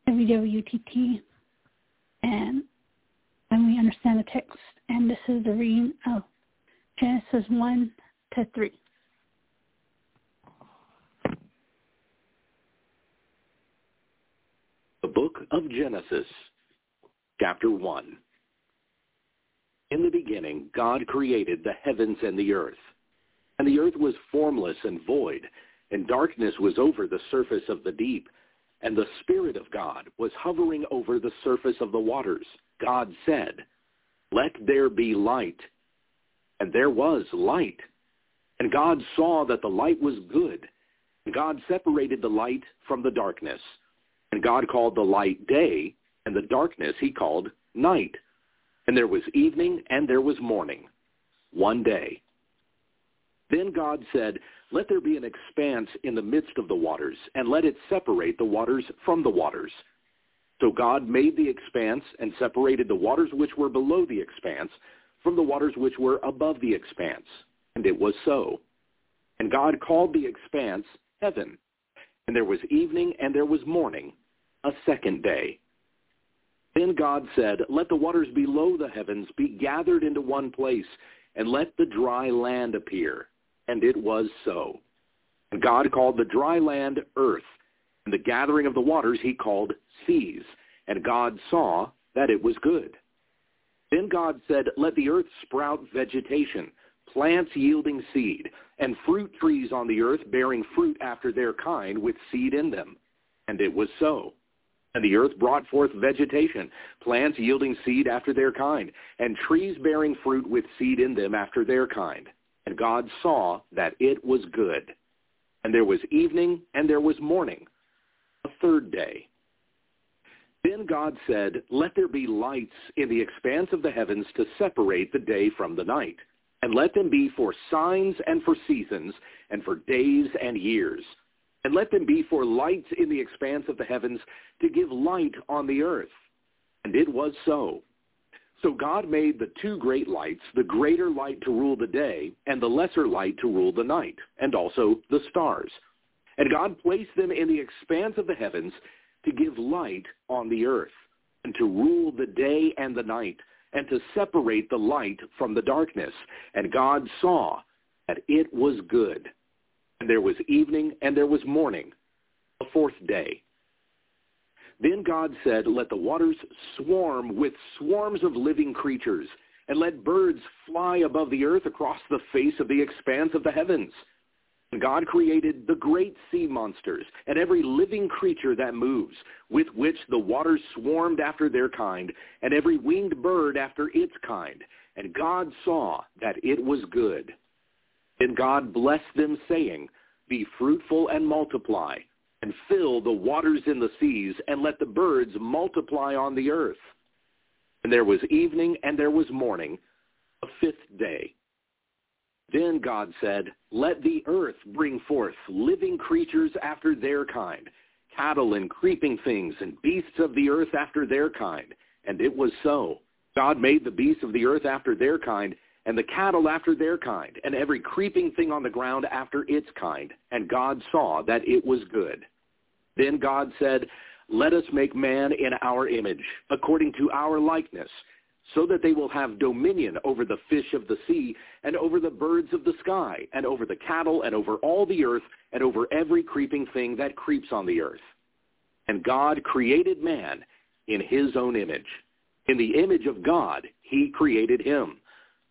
WWUTT, and when we understand the text, and this is the reading of Genesis 1 to 3. The Book of Genesis, Chapter 1. In the beginning, God created the heavens and the earth. And the earth was formless and void, and darkness was over the surface of the deep, and the Spirit of God was hovering over the surface of the waters. God said, Let there be light. And there was light. And God saw that the light was good. And God separated the light from the darkness. And God called the light day, and the darkness he called night. And there was evening and there was morning, one day. Then God said, Let there be an expanse in the midst of the waters, and let it separate the waters from the waters. So God made the expanse and separated the waters which were below the expanse from the waters which were above the expanse. And it was so. And God called the expanse heaven. And there was evening and there was morning, a second day. Then God said, Let the waters below the heavens be gathered into one place, and let the dry land appear. And it was so. And God called the dry land earth, and the gathering of the waters he called seas. And God saw that it was good. Then God said, Let the earth sprout vegetation, plants yielding seed, and fruit trees on the earth bearing fruit after their kind with seed in them. And it was so. And the earth brought forth vegetation, plants yielding seed after their kind, and trees bearing fruit with seed in them after their kind. And God saw that it was good. And there was evening and there was morning, a third day. Then God said, Let there be lights in the expanse of the heavens to separate the day from the night, and let them be for signs and for seasons, and for days and years. And let them be for lights in the expanse of the heavens to give light on the earth. And it was so. So God made the two great lights, the greater light to rule the day, and the lesser light to rule the night, and also the stars. And God placed them in the expanse of the heavens to give light on the earth, and to rule the day and the night, and to separate the light from the darkness. And God saw that it was good. And there was evening and there was morning, the fourth day. Then God said, Let the waters swarm with swarms of living creatures, and let birds fly above the earth across the face of the expanse of the heavens. And God created the great sea monsters and every living creature that moves, with which the waters swarmed after their kind, and every winged bird after its kind. And God saw that it was good. Then God blessed them, saying, Be fruitful and multiply and fill the waters in the seas, and let the birds multiply on the earth. And there was evening and there was morning, a fifth day. Then God said, Let the earth bring forth living creatures after their kind, cattle and creeping things, and beasts of the earth after their kind. And it was so. God made the beasts of the earth after their kind, and the cattle after their kind, and every creeping thing on the ground after its kind. And God saw that it was good. Then God said, Let us make man in our image, according to our likeness, so that they will have dominion over the fish of the sea, and over the birds of the sky, and over the cattle, and over all the earth, and over every creeping thing that creeps on the earth. And God created man in his own image. In the image of God, he created him.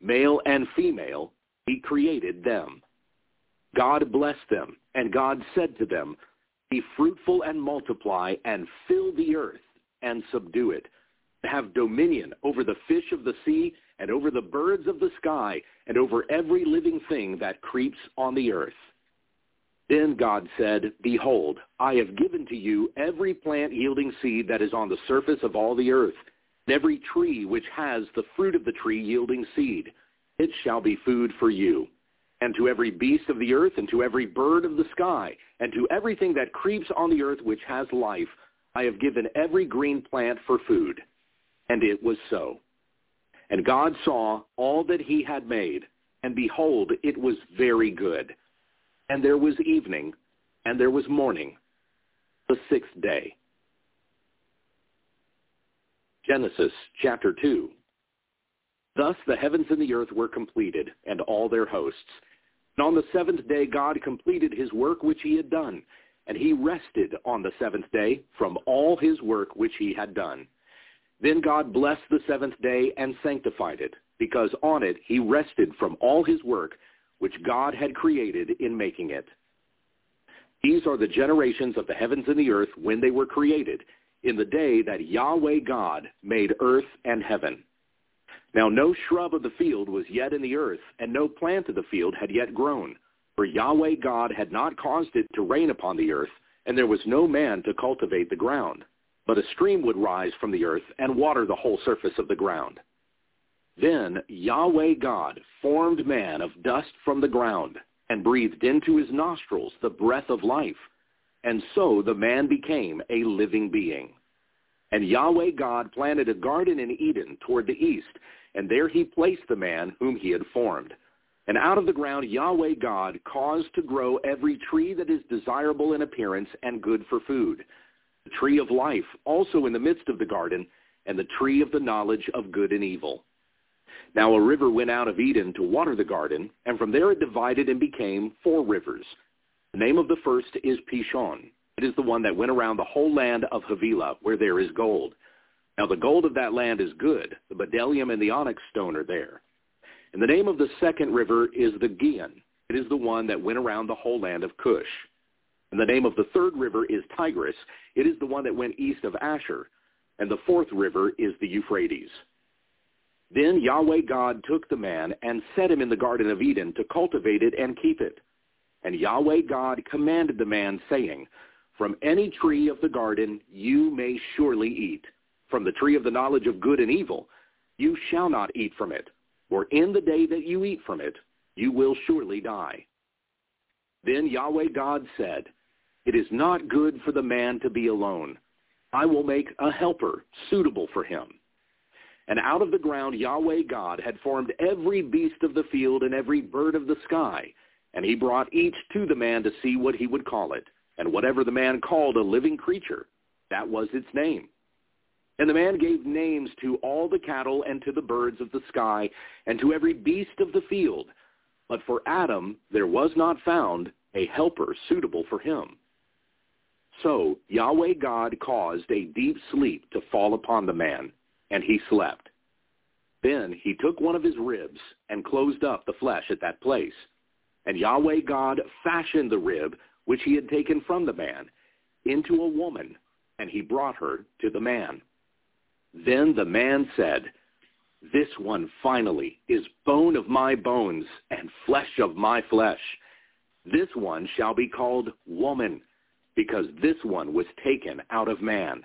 Male and female, he created them. God blessed them, and God said to them, Be fruitful and multiply, and fill the earth, and subdue it. Have dominion over the fish of the sea, and over the birds of the sky, and over every living thing that creeps on the earth. Then God said, Behold, I have given to you every plant yielding seed that is on the surface of all the earth, and every tree which has the fruit of the tree yielding seed. It shall be food for you. And to every beast of the earth, and to every bird of the sky, and to everything that creeps on the earth which has life, I have given every green plant for food. And it was so. And God saw all that he had made, and behold, it was very good. And there was evening, and there was morning, the sixth day. Genesis chapter 2. Thus the heavens and the earth were completed, and all their hosts. And on the seventh day God completed his work which he had done, and he rested on the seventh day from all his work which he had done. Then God blessed the seventh day and sanctified it, because on it he rested from all his work which God had created in making it. These are the generations of the heavens and the earth when they were created, in the day that Yahweh God made earth and heaven. Now no shrub of the field was yet in the earth, and no plant of the field had yet grown, for Yahweh God had not caused it to rain upon the earth, and there was no man to cultivate the ground. But a stream would rise from the earth and water the whole surface of the ground. Then Yahweh God formed man of dust from the ground, and breathed into his nostrils the breath of life. And so the man became a living being. And Yahweh God planted a garden in Eden toward the east, and there he placed the man whom he had formed. And out of the ground Yahweh God caused to grow every tree that is desirable in appearance and good for food, the tree of life also in the midst of the garden, and the tree of the knowledge of good and evil. Now a river went out of Eden to water the garden, and from there it divided and became four rivers. The name of the first is Pishon. It is the one that went around the whole land of Havilah, where there is gold. Now the gold of that land is good. The bdellium and the onyx stone are there. And the name of the second river is the Gihon. It is the one that went around the whole land of Cush. And the name of the third river is Tigris. It is the one that went east of Asher. And the fourth river is the Euphrates. Then Yahweh God took the man and set him in the Garden of Eden to cultivate it and keep it. And Yahweh God commanded the man, saying, From any tree of the garden you may surely eat. From the tree of the knowledge of good and evil you shall not eat from it, for in the day that you eat from it you will surely die. Then Yahweh God said, It is not good for the man to be alone. I will make a helper suitable for him. And out of the ground Yahweh God had formed every beast of the field and every bird of the sky, and he brought each to the man to see what he would call it. And whatever the man called a living creature, that was its name. And the man gave names to all the cattle and to the birds of the sky and to every beast of the field. But for Adam there was not found a helper suitable for him. So Yahweh God caused a deep sleep to fall upon the man, and he slept. Then he took one of his ribs and closed up the flesh at that place. And Yahweh God fashioned the rib which he had taken from the man into a woman, and he brought her to the man. Then the man said, This one finally is bone of my bones and flesh of my flesh. This one shall be called woman, because this one was taken out of man.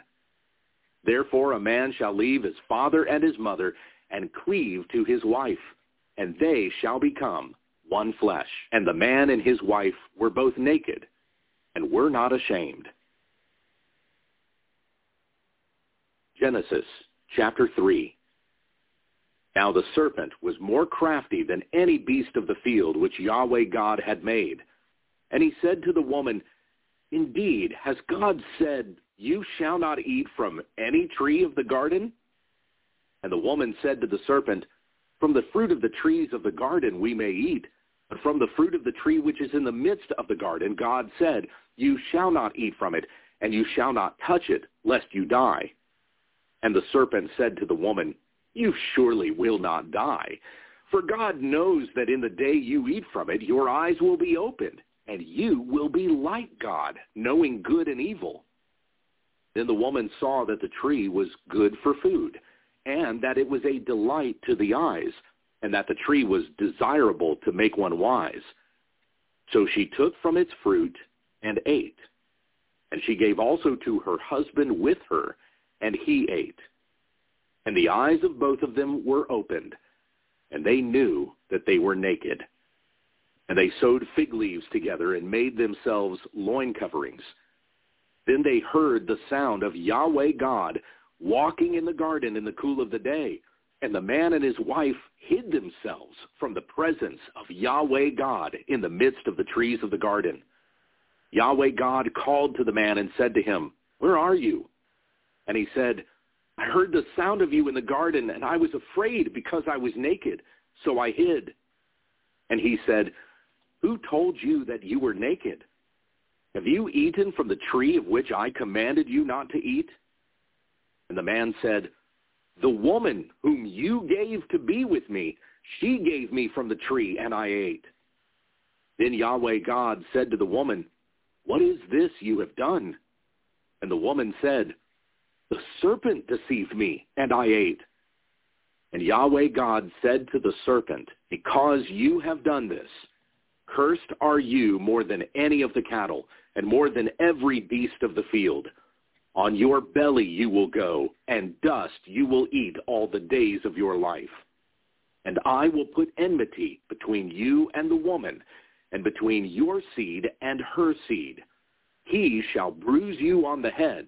Therefore a man shall leave his father and his mother and cleave to his wife, and they shall become one flesh. And the man and his wife were both naked and were not ashamed. Genesis chapter 3 Now the serpent was more crafty than any beast of the field which Yahweh God had made. And he said to the woman, Indeed, has God said, You shall not eat from any tree of the garden? And the woman said to the serpent, From the fruit of the trees of the garden we may eat, but from the fruit of the tree which is in the midst of the garden, God said, You shall not eat from it, and you shall not touch it, lest you die. And the serpent said to the woman, You surely will not die. For God knows that in the day you eat from it, your eyes will be opened, and you will be like God, knowing good and evil. Then the woman saw that the tree was good for food, and that it was a delight to the eyes, and that the tree was desirable to make one wise. So she took from its fruit and ate. And she gave also to her husband with her, and he ate. And the eyes of both of them were opened, and they knew that they were naked. And they sewed fig leaves together and made themselves loin coverings. Then they heard the sound of Yahweh God walking in the garden in the cool of the day. And the man and his wife hid themselves from the presence of Yahweh God in the midst of the trees of the garden. Yahweh God called to the man and said to him, Where are you? And he said, I heard the sound of you in the garden, and I was afraid because I was naked, so I hid. And he said, Who told you that you were naked? Have you eaten from the tree of which I commanded you not to eat? And the man said, the woman whom you gave to be with me, she gave me from the tree, and I ate. Then Yahweh God said to the woman, What is this you have done? And the woman said, The serpent deceived me, and I ate. And Yahweh God said to the serpent, Because you have done this, cursed are you more than any of the cattle, and more than every beast of the field. On your belly you will go, and dust you will eat all the days of your life. And I will put enmity between you and the woman, and between your seed and her seed. He shall bruise you on the head,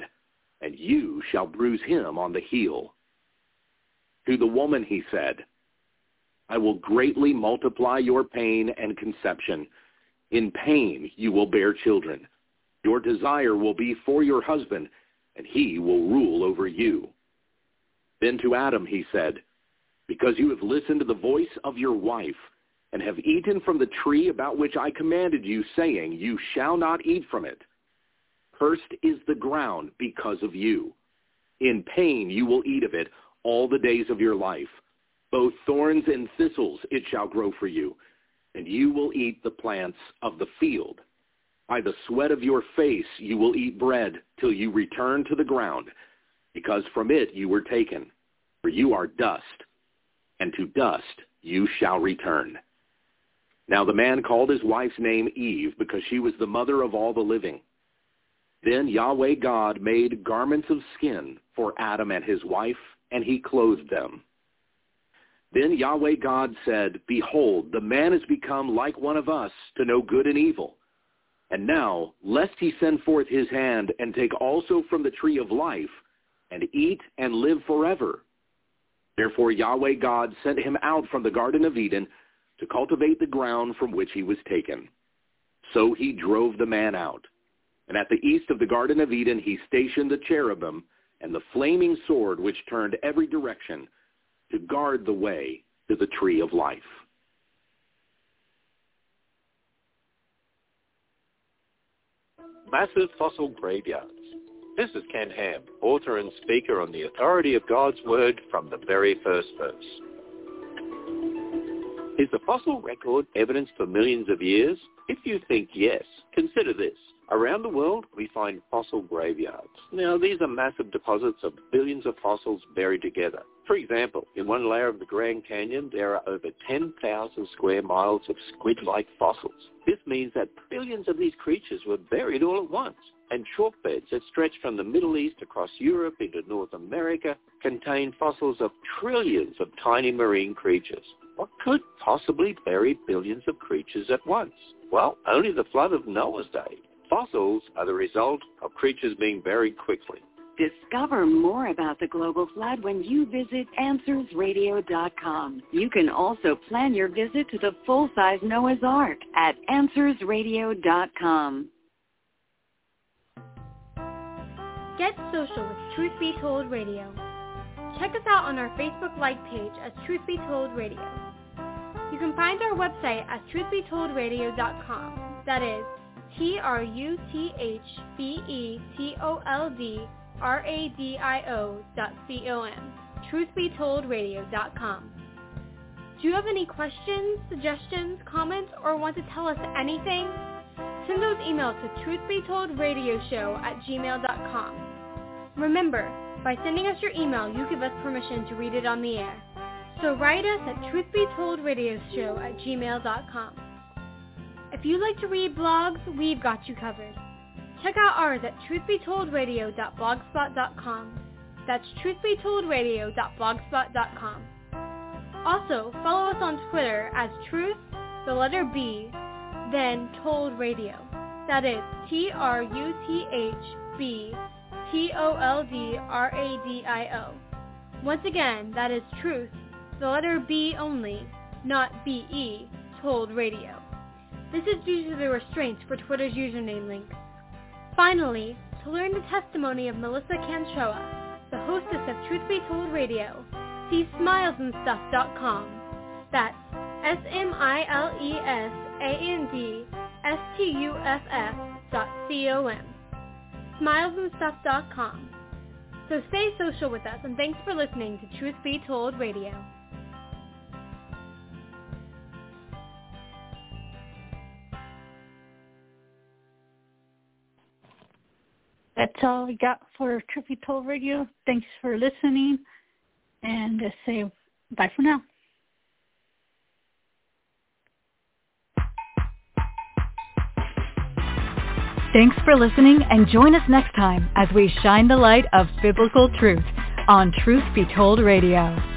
and you shall bruise him on the heel. To the woman he said, I will greatly multiply your pain and conception. In pain you will bear children. Your desire will be for your husband, and he will rule over you. Then to Adam he said, Because you have listened to the voice of your wife, and have eaten from the tree about which I commanded you, saying, You shall not eat from it. Cursed is the ground because of you. In pain you will eat of it all the days of your life. Both thorns and thistles it shall grow for you, and you will eat the plants of the field. By the sweat of your face you will eat bread till you return to the ground, because from it you were taken. For you are dust, and to dust you shall return. Now the man called his wife's name Eve, because she was the mother of all the living. Then Yahweh God made garments of skin for Adam and his wife, and he clothed them. Then Yahweh God said, Behold, the man has become like one of us to know good and evil. And now, lest he send forth his hand and take also from the tree of life, and eat and live forever. Therefore Yahweh God sent him out from the Garden of Eden to cultivate the ground from which he was taken. So he drove the man out. And at the east of the Garden of Eden he stationed the cherubim and the flaming sword which turned every direction to guard the way to the tree of life. Massive fossil graveyards. This is Ken Ham, author and speaker on the authority of God's Word from the very first verse. Is the fossil record evidence for millions of years? If you think yes, consider this. Around the world, we find fossil graveyards. Now, these are massive deposits of billions of fossils buried together. For example, in one layer of the Grand Canyon, there are over 10,000 square miles of squid-like fossils. This means that billions of these creatures were buried all at once. And chalk beds that stretch from the Middle East across Europe into North America contain fossils of trillions of tiny marine creatures. What could possibly bury billions of creatures at once? Well, only the flood of Noah's day. Fossils are the result of creatures being buried quickly. Discover more about the global flood when you visit AnswersRadio.com. You can also plan your visit to the full-size Noah's Ark at AnswersRadio.com. Get social with Truth Be Told Radio. Check us out on our Facebook like page as Truth Be Told Radio. You can find our website at truthbetoldradio.com. That is T-R-U-T-H-B-E-T-O-L-D-R-A-D-I-O dot C-O-M. Truthbetoldradio.com. Do you have any questions, suggestions, comments, or want to tell us anything? Send those emails to truthbetoldradioshow at gmail.com. Remember, by sending us your email, you give us permission to read it on the air. So write us at truthbetoldradioshow at gmail.com. If you'd like to read blogs, we've got you covered. Check out ours at truthbetoldradio.blogspot.com. That's truthbetoldradio.blogspot.com. Also, follow us on Twitter as truth, the letter B, then told radio. That is T-R-U-T-H-B-T-O-L-D-R-A-D-I-O. Once again, that is truth, the letter B only, not B-E, told radio. This is due to the restraints for Twitter's username links. Finally, to learn the testimony of Melissa Canchoa, the hostess of Truth Be Told Radio, see smilesandstuff.com. That's S-M-I-L-E-S-A-N-D-S-T-U-F-F dot C-O-M. Smilesandstuff.com. So stay social with us and thanks for listening to Truth Be Told Radio. That's all we got for Be Told Radio. Thanks for listening, and I say bye for now. Thanks for listening and join us next time as we shine the light of biblical truth on Truth Be Told Radio.